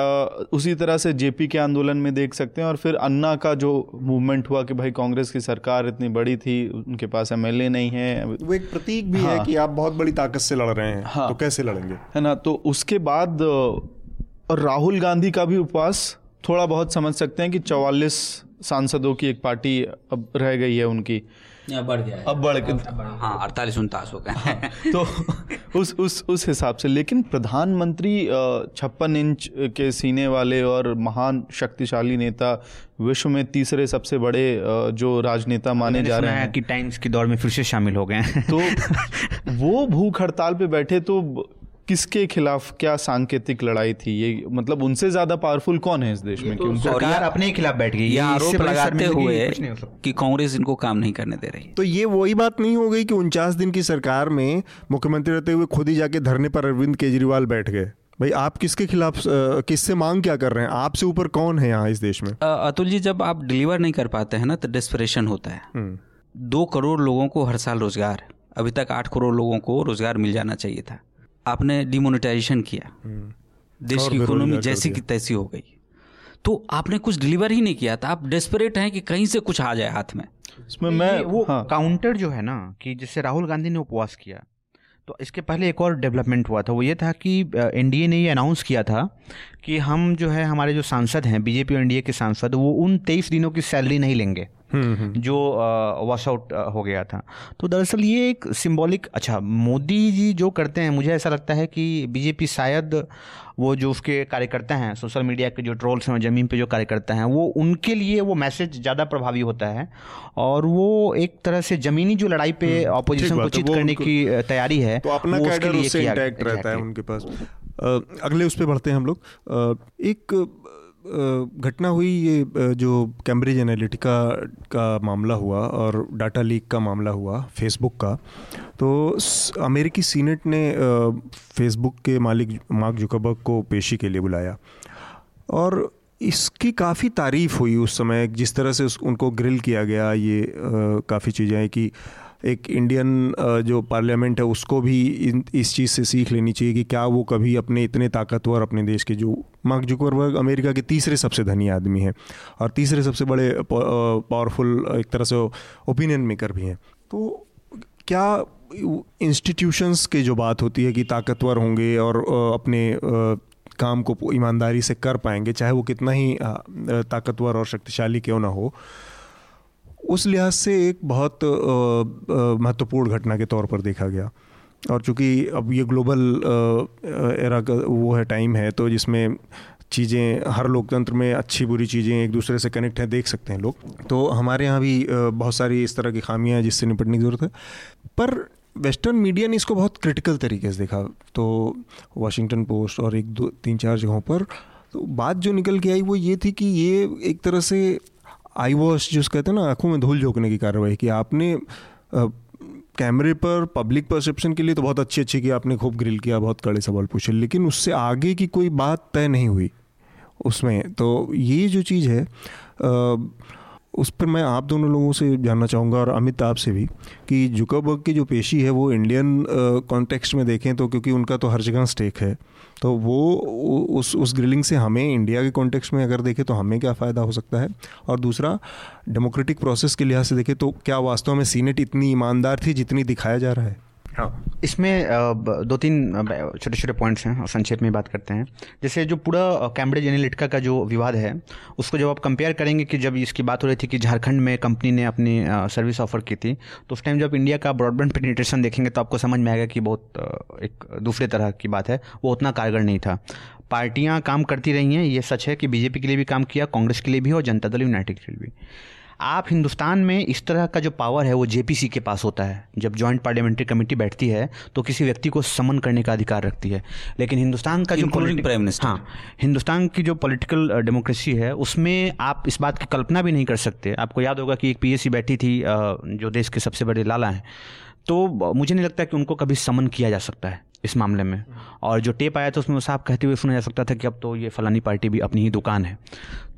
उसी तरह से जेपी के आंदोलन में देख सकते हैं और फिर अन्ना का जो मूवमेंट हुआ कि भाई कांग्रेस की सरकार इतनी बड़ी थी उनके पास एमएलए नहीं है वो एक प्रतीक भी हाँ, है। कि आप बहुत बड़ी ताकत से लड़ रहे हैं हाँ। तो कैसे लड़ेंगे है ना तो उसके बाद और राहुल गांधी का भी उपवास थोड़ा बहुत समझ सकते हैं कि चौवालीस सांसदों की एक पार्टी अब रह गई है उनकी बढ़ गया अब बढ़ के हाँ अड़तालीस उनतालीस हो गए। तो उस उस उस हिसाब से लेकिन प्रधानमंत्री छप्पन इंच के सीने वाले और महान शक्तिशाली नेता विश्व में तीसरे सबसे बड़े जो राजनेता माने जा रहे हैं। कि टाइम्स के दौर में फिर से शामिल हो गए हैं। तो वो भूख हड़ताल पे बैठे तो किसके खिलाफ क्या सांकेतिक लड़ाई थी? ये मतलब उनसे ज़्यादा पावरफुल कौन है इस देश में कि उनको सरकार अपने ही खिलाफ बैठ गई। ये आरोप लगाते हुए हो। कि कांग्रेस इनको काम नहीं करने दे रही तो ये वही बात नहीं हो गई कि उनचास दिन की सरकार में मुख्यमंत्री रहते हुए खुद ही जाके धरने पर अरविंद केजरीवाल बैठ गए। भाई आप किसके खिलाफ किससे मांग क्या कर रहे हैं? आपसे ऊपर कौन है यहाँ इस देश में? अतुल जी जब आप डिलीवर नहीं कर पाते हैं ना तो डेस्परेशन होता है। हम्म, दो करोड़ लोगों को हर साल रोज़गार। अभी तक आठ करोड़ लोगों को रोज़गार मिल जाना चाहिए था। आपने डिमोनेटाइजेशन किया। देश की इकोनॉमी जैसी की तैसी हो गई। तो आपने कुछ डिलीवर ही नहीं किया था। आप डेस्परेट हैं कि कहीं से कुछ आ जाए हाथ में। इसमें मैं वो हाँ। काउंटर जो है ना कि जिससे राहुल गांधी ने उपवास किया तो इसके पहले एक और डेवलपमेंट हुआ था। वो ये था कि एनडीए ने ये अनाउंस किया था कि हम जो है हमारे जो सांसद हैं बीजेपी और एनडीए के सांसद वो उन तेईस दिनों की सैलरी नहीं लेंगे जो वॉश आउट हो गया था। तो दरअसल ये एक सिंबॉलिक अच्छा मोदी जी जो करते हैं मुझे ऐसा लगता है कि बीजेपी शायद वो जो उसके कार्यकर्ता हैं सोशल मीडिया के जो ट्रोल्स हैं ज़मीन पे जो कार्यकर्ता हैं वो उनके लिए वो मैसेज ज़्यादा प्रभावी होता है। और वो एक तरह से ज़मीनी जो लड़ाई पे ऑपोजिशन को चित करने की तैयारी है तो अपना उसके लिए रहता है उनके पास। अगले उस पर बढ़ते हैं हम लोग। एक घटना हुई ये जो कैम्ब्रिज एनालिटिका का मामला हुआ और डाटा लीक का मामला हुआ फेसबुक का तो अमेरिकी सीनेट ने फेसबुक के मालिक मार्क जुकरबर्ग को पेशी के लिए बुलाया। और इसकी काफ़ी तारीफ़ हुई उस समय जिस तरह से उस, उनको ग्रिल किया गया ये काफ़ी चीज़ें हैं कि एक इंडियन जो पार्लियामेंट है, उसको भी इस चीज़ से सीख लेनी चाहिए कि क्या वो कभी अपने इतने ताकतवर अपने देश के जो मार्क जुकरबर्ग अमेरिका के तीसरे सबसे धनी आदमी हैं और तीसरे सबसे बड़े पावरफुल एक तरह से ओपिनियन मेकर भी हैं। तो क्या इंस्टीट्यूशंस के जो बात होती है कि ताकतवर होंगे और अपने काम को ईमानदारी से कर पाएँगे, चाहे वो कितना ही ताकतवर और शक्तिशाली क्यों ना हो उस लिहाज से एक बहुत महत्वपूर्ण घटना के तौर पर देखा गया। और चूँकि अब ये ग्लोबल एरा का वो है, टाइम है तो जिसमें चीज़ें, हर लोकतंत्र में अच्छी बुरी चीज़ें एक दूसरे से कनेक्ट हैं, देख सकते हैं लोग। तो हमारे यहाँ भी बहुत सारी इस तरह की खामियाँ हैं जिससे निपटने की ज़रूरत है। पर वेस्टर्न मीडिया ने इसको बहुत क्रिटिकल तरीके से देखा। तो वाशिंगटन पोस्ट और एक दो, तीन चार जगहों पर तो बात जो निकल के आई वो ये थी कि ये एक तरह से आई वॉश जो कहते हैं ना आँखों में धूल झोंकने की कार्रवाई की। आपने कैमरे पर पब्लिक परसेप्शन के लिए तो बहुत अच्छी अच्छी की आपने खूब ग्रिल किया बहुत कड़े सवाल पूछे लेकिन उससे आगे की कोई बात तय नहीं हुई उसमें। तो ये जो चीज़ है अ, उस पर मैं आप दोनों लोगों से जानना चाहूँगा और अमित आप से भी कि जुकाबर्ग की जो पेशी है वो इंडियन कॉन्टेक्स्ट में देखें तो क्योंकि उनका तो हर जगह स्टेक है। तो वो उस उस ग्रिलिंग से हमें इंडिया के कॉन्टेक्स्ट में अगर देखें तो हमें क्या फ़ायदा हो सकता है? और दूसरा डेमोक्रेटिक प्रोसेस के लिहाज से देखें तो क्या वास्तव में सीनेट इतनी ईमानदार थी जितनी दिखाया जा रहा है? इसमें दो तीन छोटे छोटे पॉइंट्स हैं, और संक्षेप में बात करते हैं। जैसे जो पूरा कैम्ब्रिज एनालिटिका का जो विवाद है, उसको जब आप कंपेयर करेंगे कि जब इसकी बात हो रही थी कि झारखंड में कंपनी ने अपनी सर्विस ऑफ़र की थी तो उस टाइम जब इंडिया का ब्रॉडबैंड पेनिट्रेशन देखेंगे तो आपको समझ में आएगा कि बहुत एक दूसरे तरह की बात है। वो उतना कारगर नहीं था। पार्टियाँ काम करती रही हैं, ये सच है कि बीजेपी के लिए भी काम किया, कांग्रेस के लिए भी और जनता दल यूनाइटेड के लिए भी। आप हिंदुस्तान में इस तरह का जो पावर है वो जेपीसी के पास होता है। जब जॉइंट पार्लियामेंट्री कमेटी बैठती है तो किसी व्यक्ति को समन करने का अधिकार रखती है। लेकिन हिंदुस्तान का जो Prime Minister. हाँ हिंदुस्तान की जो पॉलिटिकल डेमोक्रेसी है उसमें आप इस बात की कल्पना भी नहीं कर सकते। आपको याद होगा कि एक पीएससी बैठी थी जो देश के सबसे बड़े लाला हैं। तो मुझे नहीं लगता कि उनको कभी समन किया जा सकता है। इस मामले में। और जो टेप आया था उसमें वो साहब कहते हुए सुना जा सकता था कि अब तो ये फलानी पार्टी भी अपनी ही दुकान है।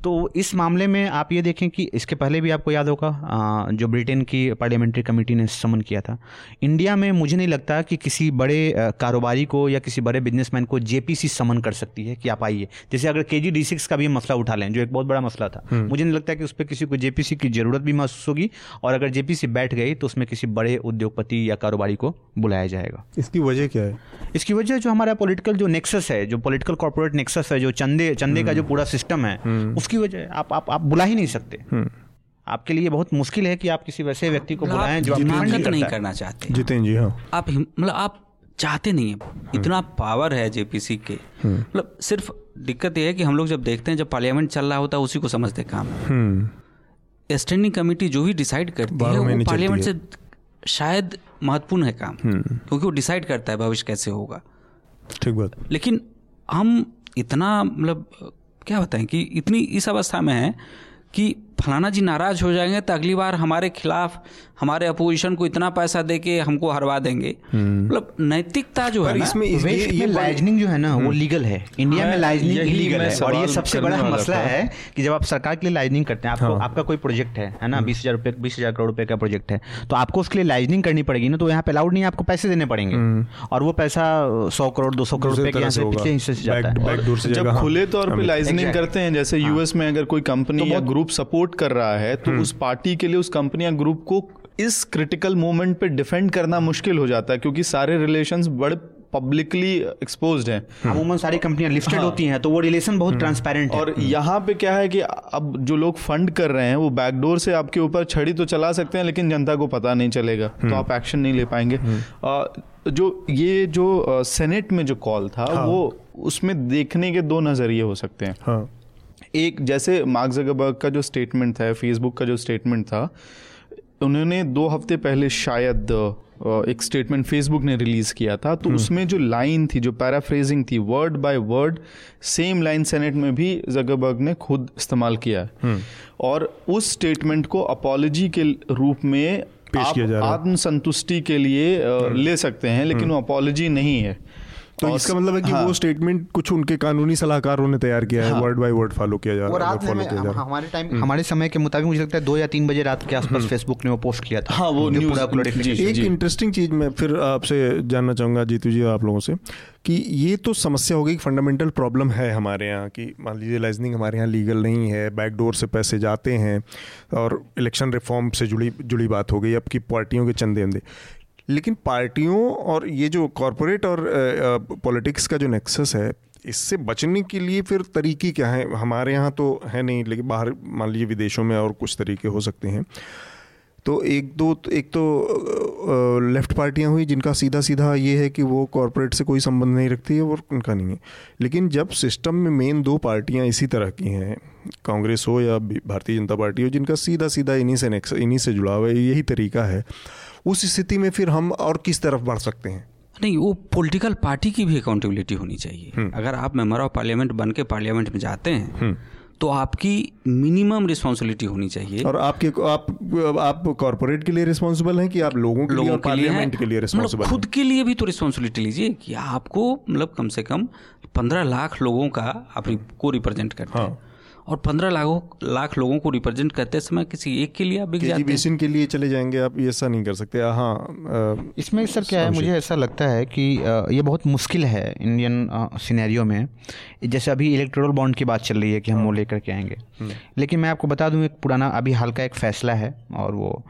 तो इस मामले में आप ये देखें कि इसके पहले भी आपको याद होगा जो ब्रिटेन की पार्लियामेंट्री कमेटी ने समन किया था। इंडिया में मुझे नहीं लगता कि किसी बड़े कारोबारी को या किसी बड़े बिजनेसमैन को जेपीसी समन कर सकती है कि आप आइए। जैसे अगर के जी डी सिक्स का भी मसला उठा लें जो एक बहुत बड़ा मसला था मुझे नहीं लगता कि उस पर किसी को जेपीसी की ज़रूरत भी महसूस होगी और अगर जेपीसी बैठ गई तो उसमें किसी बड़े उद्योगपति या कारोबारी को बुलाया जाएगा। इसकी वजह क्या है? इसकी वजह जो हमारा पॉलिटिकल जो नेक्सस है जो पॉलिटिकल कॉर्पोरेट नेक्सस है जो चंदे चंदे का जो पूरा सिस्टम है उसकी वजह आप आप आप बुला ही नहीं सकते। आपके लिए बहुत मुश्किल है कि आप किसी वैसे व्यक्ति को मतलब बुलाएँ जो हिमाकत फंडिंग नहीं करना चाहते। जितेंद्र जी हाँ। आप मतलब आप चाहते नहीं है। इतना पावर है जेपीसी के। मतलब सिर्फ़ दिक्कत यह है कि हम लोग जब देखते हैं जब पार्लियामेंट चल रहा होता है उसी को समझते काम। हम्म। स्टैंडिंग कमेटी जो भी डिसाइड करती है वो पार्लियामेंट से शायद महत्वपूर्ण है काम क्योंकि वो डिसाइड करता है भविष्य कैसे होगा। ठीक बात। लेकिन हम इतना मतलब क्या बताएँ कि इतनी इस अवस्था में है कि फलाना जी नाराज़ हो जाएँगे तो अगली बार हमारे खिलाफ हमारे अपोजिशन को इतना पैसा दे के हमको हरवा देंगे। मतलब नैतिकता जो है इसमें इस- ये ये लाइजनिंग जो है ना वो लीगल है। इंडिया में हाँ, लाइजनिंग इलीगल है। और ये सबसे बड़ा मसला है कि जब आप सरकार के लिए लाइजनिंग करते हैं आपको आपका कोई प्रोजेक्ट है है ना बीस हज़ार रुपये बीस हज़ार करोड़ रुपए का प्रोजेक्ट है तो आपको उसके लिए लाइजनिंग करनी पड़ेगी ना तो यहाँ पे अलाउड नहीं है आपको पैसे देने पड़ेंगे। और वो पैसा सौ करोड़ दो सौ करोड़ दूसरी रुपए के यहाँ से पिछले हिस्से से जाता है। जब हाँ। खुले तौर पर लाइजनिंग करते हैं जैसे यूएस में अगर कोई कंपनी या ग्रुप सपोर्ट कर रहा है तो उस पार्टी के लिए उस कंपनी या ग्रुप को इस क्रिटिकल मोमेंट पे डिफेंड करना मुश्किल हो जाता है क्योंकि सारे रिलेशंस बड़े पब्लिकली एक्सपोज्ड हैं। अमूमन सारी कंपनियाँ लिस्टेड हाँ, होती हैं तो वो रिलेशन बहुत ट्रांसपेरेंट है। और यहाँ पे क्या है कि अब जो लोग फंड कर रहे हैं वो बैकडोर से आपके ऊपर छड़ी तो चला सकते हैं लेकिन जनता को पता नहीं चलेगा तो आप एक्शन नहीं ले पाएँगे। आ, जो ये जो सेनेट में जो कॉल था वो उसमें देखने के दो नज़रिए हो सकते हैं। हाँ। एक जैसे मार्क जगरबर्ग का जो स्टेटमेंट था फेसबुक का जो स्टेटमेंट था उन्होंने दो हफ़्ते पहले शायद एक स्टेटमेंट फेसबुक ने रिलीज़ किया था। तो उसमें जो लाइन थी जो पैराफ्रेजिंग थी word by word same line senate में भी जगरबर्ग ने खुद इस्तेमाल किया है। और उस स्टेटमेंट को अपोलॉजी के रूप में पेश किया जा रहा है। आत्मसंतुष्टि के लिए ले सकते हैं लेकिन वो अपोलॉजी नहीं है। तो इसका मतलब है कि हाँ। वो स्टेटमेंट कुछ उनके कानूनी सलाहकारों ने तैयार किया है वर्ड बाय वर्ड फॉलो किया जा रहा है फॉलो किया जा रहा है। हमारे टाइम हमारे समय के मुताबिक मुझे लगता है दो या तीन बजे रात के आसपास फेसबुक ने वो पोस्ट किया था। हाँ, वो एक इंटरेस्टिंग चीज़ मैं फिर आपसे जानना चाहूँगा जीतू जी आप लोगों से कि ये तो समस्या हो गई फंडामेंटल प्रॉब्लम है हमारे यहाँ कि मान लीजिए लाइजनिंग हमारे यहाँ लीगल नहीं है बैकडोर से पैसे जाते हैं और इलेक्शन रिफॉर्म से जुड़ी जुड़ी बात हो गई अब की पार्टियों के चंदे अंदे लेकिन पार्टियों और ये जो कॉरपोरेट और पॉलिटिक्स का जो नेक्सस है, इससे बचने के लिए फिर तरीके क्या हैं? हमारे यहाँ तो है नहीं, लेकिन बाहर मान लीजिए विदेशों में और कुछ तरीके हो सकते हैं। तो एक दो, एक तो लेफ़्ट पार्टियाँ हुई जिनका सीधा सीधा ये है कि वो कॉरपोरेट से कोई संबंध नहीं रखती है और उनका नहीं है। लेकिन जब सिस्टम में मेन दो पार्टियाँ इसी तरह की हैं, कांग्रेस हो या भारतीय जनता पार्टी हो, जिनका सीधा सीधा इन्हीं से नेक्स इन्हीं से जुड़ा हुआ है, यही तरीका है उस स्थिति में फिर हम और किस तरफ़ बढ़ सकते हैं? नहीं वो पॉलिटिकल पार्टी की भी अकाउंटेबिलिटी होनी चाहिए। अगर आप मेंबर ऑफ़ पार्लियामेंट बन के पार्लियामेंट में जाते हैं तो आपकी मिनिमम रिस्पॉन्सिबिलिटी होनी चाहिए। और आपके आप आप कॉरपोरेट के लिए रिस्पॉन्सिबल हैं कि आप लोगों के लोगों लिए पार्लियामेंट के लिए मतलब रिस्पॉन्सिबल खुद के लिए भी तो रिस्पॉन्सिबिलिटी लीजिए कि आपको मतलब कम से कम पंद्रह लाख लोगों का आप को रिप्रेजेंट करते हैं। और पंद्रह लाखों लाख लोगों को रिप्रेजेंट करते समय किसी एक के लिए आप बिक जाते हैं। बेसिन के लिए चले जाएँगे आप ये ऐसा नहीं कर सकते। हाँ इसमें सर क्या है मुझे ऐसा लगता है कि ये बहुत मुश्किल है इंडियन सिनेरियो में। जैसे अभी इलेक्ट्रोल बॉन्ड की बात चल रही है कि हम वो लेकर के आएँगे। लेकिन मैं आपको बता दूँ एक पुराना अभी हाल का एक फैसला है और वो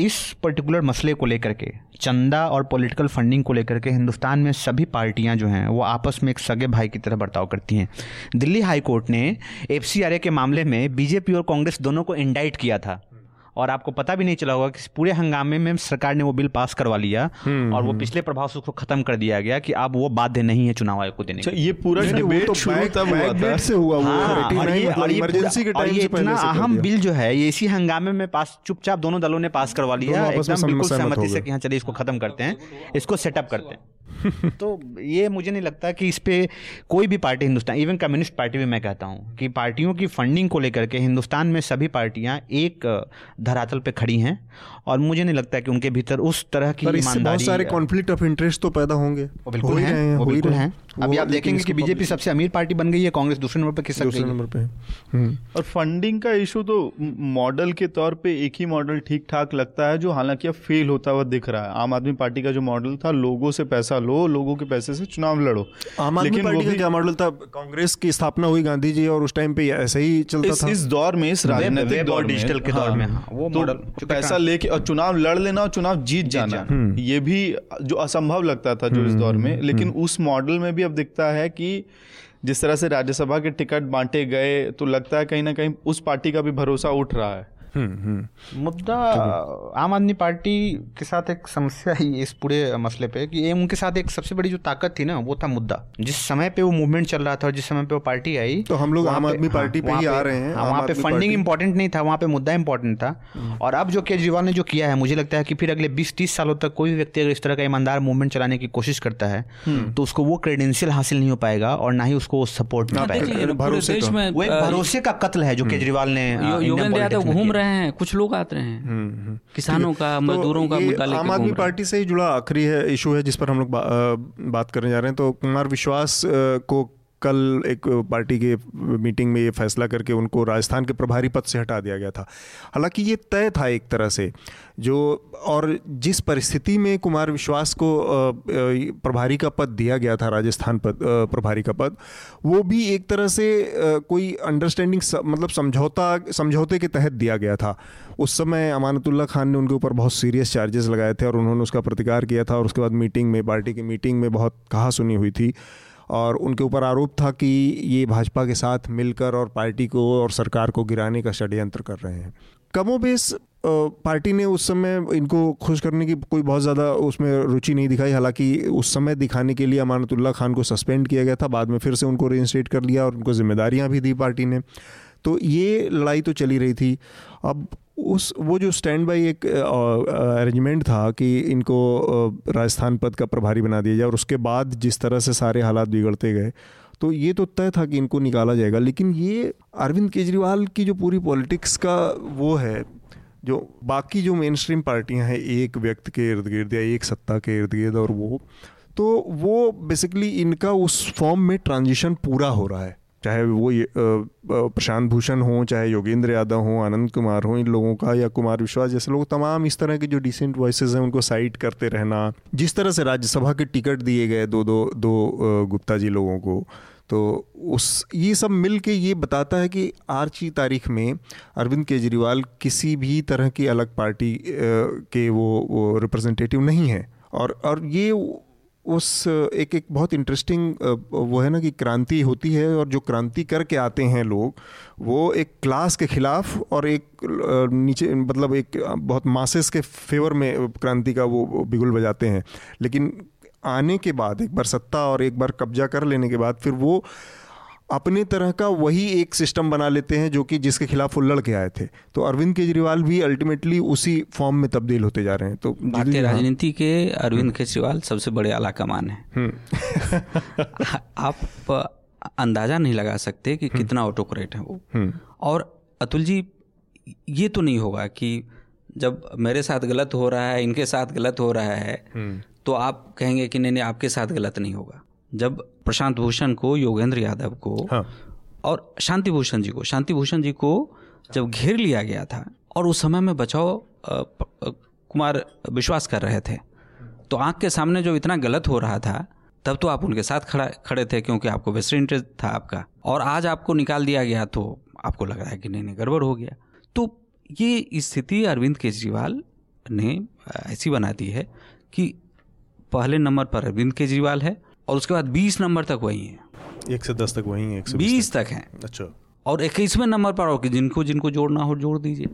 इस पर्टिकुलर मसले को लेकर के, चंदा और पॉलिटिकल फंडिंग को लेकर के हिंदुस्तान में सभी पार्टियाँ जो हैं, वो आपस में एक सगे भाई की तरह बर्ताव करती हैं। दिल्ली हाई कोर्ट ने एफसीआरए के मामले में बीजेपी और कांग्रेस दोनों को इंडाइट किया था। और आपको पता भी नहीं चला होगा कि पूरे हंगामे में सरकार ने वो बिल पास करवा लिया और वो पिछले प्रभाव से उसको खत्म कर दिया गया कि अब वो बाध्य नहीं है चुनाव आयोग को देने अच्छा ये पूरा डिबेट तो शुरू तब हुआ था। से हुआ वो हाँ, 89 और ये और ये इमरजेंसी के टाइम से इतना अहम बिल जो है ये इसी हंगामे में पास चुपचाप दोनों दलों ने पास करवा लिया। एकदम बिल्कुल सहमति से गए। कि हाँ चलिए इसको खत्म करते हैं इसको सेटअप करते हैं। तो ये मुझे नहीं लगता कि इस पे कोई भी party Hindustan even communist party भी मैं कहता हूँ कि पार्टियों की फंडिंग को लेकर के हिंदुस्तान में सभी पार्टियाँ एक धरातल पे खड़ी हैं और मुझे नहीं लगता कि उनके भीतर उस तरह की बहुत ईमानदारी सारे कॉन्फ्लिक्ट ऑफ़ इंटरेस्ट तो पैदा होंगे। वो बिल्कुल हैं वो हो बिल्कुल हैं। अभी आप देखेंगे कि बीजेपी सबसे अमीर पार्टी बन गई है कांग्रेस दूसरे नंबर पर खिसक दूसरे नंबर पे है। हम्म। और फंडिंग का इशू तो मॉडल के तौर पे एक ही मॉडल ठीक ठाक लगता है जो हालाँकि अब फेल होता हुआ दिख रहा है। आम आदमी पार्टी का जो मॉडल था लोगों से पैसा लो लोगों के पैसे से चुनाव लड़ो। आम आदमी लेकिन वो पार्टी का भी- क्या मॉडल था? कांग्रेस की स्थापना हुई गांधी जी और उस टाइम पे ऐसा ही चलता इस था। इस दौर में इस राजनीतिक दौर डिजिटल के दौर में, हाँ, वो तो मॉडल, पैसा लेके और चुनाव लड़ लेना और चुनाव जीत जाना ये भी जो असंभव लगता था जो इस दौर में। लेकिन उस मॉडल में भी अब दिखता है कि जिस तरह से राज्यसभा के टिकट बांटे गए तो लगता है कहीं ना कहीं उस पार्टी का भी भरोसा उठ रहा है। मुद्दा आम आदमी पार्टी के साथ एक समस्या ही इस पूरे मसले पे कि ये उनके साथ एक सबसे बड़ी जो ताकत थी ना वो था मुद्दा। जिस समय पे वो मूवमेंट चल रहा था और जिस समय पे वो पार्टी आई तो हम लोग आम आदमी पार्टी पे ही आ रहे हैं। वहाँ पे फंडिंग पार्टी- इंपॉर्टेंट नहीं था वहाँ पे मुद्दा इंपॉर्टेंट था। और अब जो केजरीवाल ने जो किया है मुझे लगता है कि फिर अगले बीस तीस सालों तक कोई भी व्यक्ति अगर इस तरह का ईमानदार मूवमेंट चलाने की कोशिश करता है तो उसको वो क्रेडेंशियल हासिल नहीं हो पाएगा और ना ही उसको सपोर्ट मिल हाँ, पाएगा। भरोसे का। वो एक भरोसे का कत्ल है जो केजरीवाल ने घूम किया। रहे हैं कुछ लोग आते हैं। किसानों का तो मजदूरों का मुद्दा आम आदमी पार्टी से ही जुड़ा आखिरी है इशू है जिस पर हम लोग बा, बात करने जा रहे हैं। तो कुमार विश्वास को कल एक पार्टी के मीटिंग में ये फैसला करके उनको राजस्थान के प्रभारी पद से हटा दिया गया था। हालाँकि ये तय था एक तरह से, जो और जिस परिस्थिति में कुमार विश्वास को प्रभारी का पद दिया गया था, राजस्थान पद प्रभारी का पद, वो भी एक तरह से कोई अंडरस्टैंडिंग मतलब समझौता, समझौते के तहत दिया गया था। उस समय अमानतुल्ला खान ने उनके ऊपर बहुत सीरियस चार्जेस लगाए थे और उन्होंने उसका प्रतिकार किया था और उसके बाद मीटिंग में, पार्टी की मीटिंग में बहुत कहा सुनी हुई थी। और उनके ऊपर आरोप था कि ये भाजपा के साथ मिलकर और पार्टी को और सरकार को गिराने का षड्यंत्र कर रहे हैं। कमोबेश पार्टी ने उस समय इनको खुश करने की कोई बहुत ज़्यादा उसमें रुचि नहीं दिखाई। हालाँकि उस समय दिखाने के लिए अमानतुल्ला खान को सस्पेंड किया गया था। बाद में फिर से उनको रीइंस्टेट कर लिया और उनको जिम्मेदारियाँ भी दी पार्टी ने। तो ये लड़ाई तो चली रही थी। अब उस, वो जो स्टैंड बाई एक अरेंजमेंट था कि इनको राजस्थान पद का प्रभारी बना दिया जाए और उसके बाद जिस तरह से सारे हालात बिगड़ते गए तो ये तो तय था कि इनको निकाला जाएगा। लेकिन ये अरविंद केजरीवाल की जो पूरी पॉलिटिक्स का वो है, जो बाकी जो मेन स्ट्रीम पार्टियाँ हैं, एक व्यक्ति के इर्द गिर्द या एक सत्ता के इर्द गिर्द और वो तो वो बेसिकली इनका उस फॉर्म में ट्रांजिशन पूरा हो रहा है। चाहे वो प्रशांत भूषण हो चाहे योगेंद्र यादव हो आनंद कुमार हो इन लोगों का या कुमार विश्वास जैसे लोग तमाम इस तरह के जो डिसेंट वॉइसेस हैं उनको साइड करते रहना। जिस तरह से राज्यसभा के टिकट दिए गए दो दो दो गुप्ता जी लोगों को तो उस ये सब मिल के ये बताता है कि आज की तारीख में अरविंद केजरीवाल किसी भी तरह की अलग पार्टी के वो, वो रिप्रेजेंटेटिव नहीं है। और और ये उस एक एक बहुत इंटरेस्टिंग वो है ना कि क्रांति होती है और जो क्रांति करके आते हैं लोग, वो एक क्लास के खिलाफ और एक नीचे मतलब एक बहुत मासेस के फेवर में क्रांति का वो बिगुल बजाते हैं। लेकिन आने के बाद, एक बार सत्ता और एक बार कब्जा कर लेने के बाद, फिर वो अपने तरह का वही एक सिस्टम बना लेते हैं जो कि जिसके खिलाफ वो लड़के आए थे। तो अरविंद केजरीवाल भी अल्टीमेटली उसी फॉर्म में तब्दील होते जा रहे हैं। तो भारतीय राजनीति के अरविंद हम्म। केजरीवाल सबसे बड़े आला कमान है। हम्म। आप अंदाज़ा नहीं लगा सकते कि हम्म। कितना ऑटोक्रेट है वो। और अतुल जी ये तो नहीं होगा कि जब मेरे साथ गलत हो रहा है इनके साथ गलत हो रहा है तो आप कहेंगे कि नहीं नहीं आपके साथ गलत नहीं होगा। जब प्रशांत भूषण को योगेंद्र यादव को हाँ। और शांति भूषण जी को शांति भूषण जी को जब घेर लिया गया था और उस समय में बचाव कुमार विश्वास कर रहे थे तो आँख के सामने जो इतना गलत हो रहा था तब तो आप उनके साथ खड़ा खड़े थे क्योंकि आपको वेस्टर्न इंटरेस्ट था आपका और आज आपको निकाल दिया गया तो आपको लग रहा है कि नहीं नहीं गड़बड़ हो गया तो ये स्थिति अरविंद केजरीवाल ने ऐसी बना दी है कि पहले नंबर पर अरविंद केजरीवाल है और उसके बाद बीस नंबर तक वही है। एक से दस तक वही है एक से बीस तक। है। अच्छा। और इक्कीसवें नंबर पर कि जिनको जिनको जोड़ना हो जोड़ दीजिए।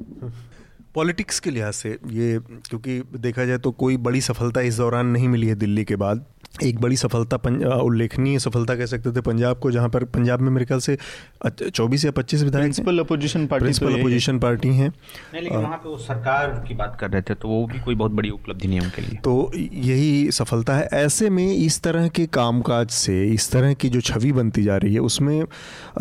पॉलिटिक्स के लिहाज से ये क्योंकि देखा जाए तो कोई बड़ी सफलता इस दौरान नहीं मिली है दिल्ली के बाद। एक बड़ी सफलता उल्लेखनीय सफलता कह सकते थे पंजाब को जहाँ पर पंजाब में मेरे ख्याल से चौबीस या पच्चीस विधायक principal opposition party principal opposition party हैं। लेकिन वहाँ पे वो सरकार की बात कर रहे थे तो वो भी कोई बहुत बड़ी उपलब्धि नहीं है उनके लिए। तो यही सफलता है। ऐसे में इस तरह के कामकाज से इस तरह की जो छवि बनती जा रही है उसमें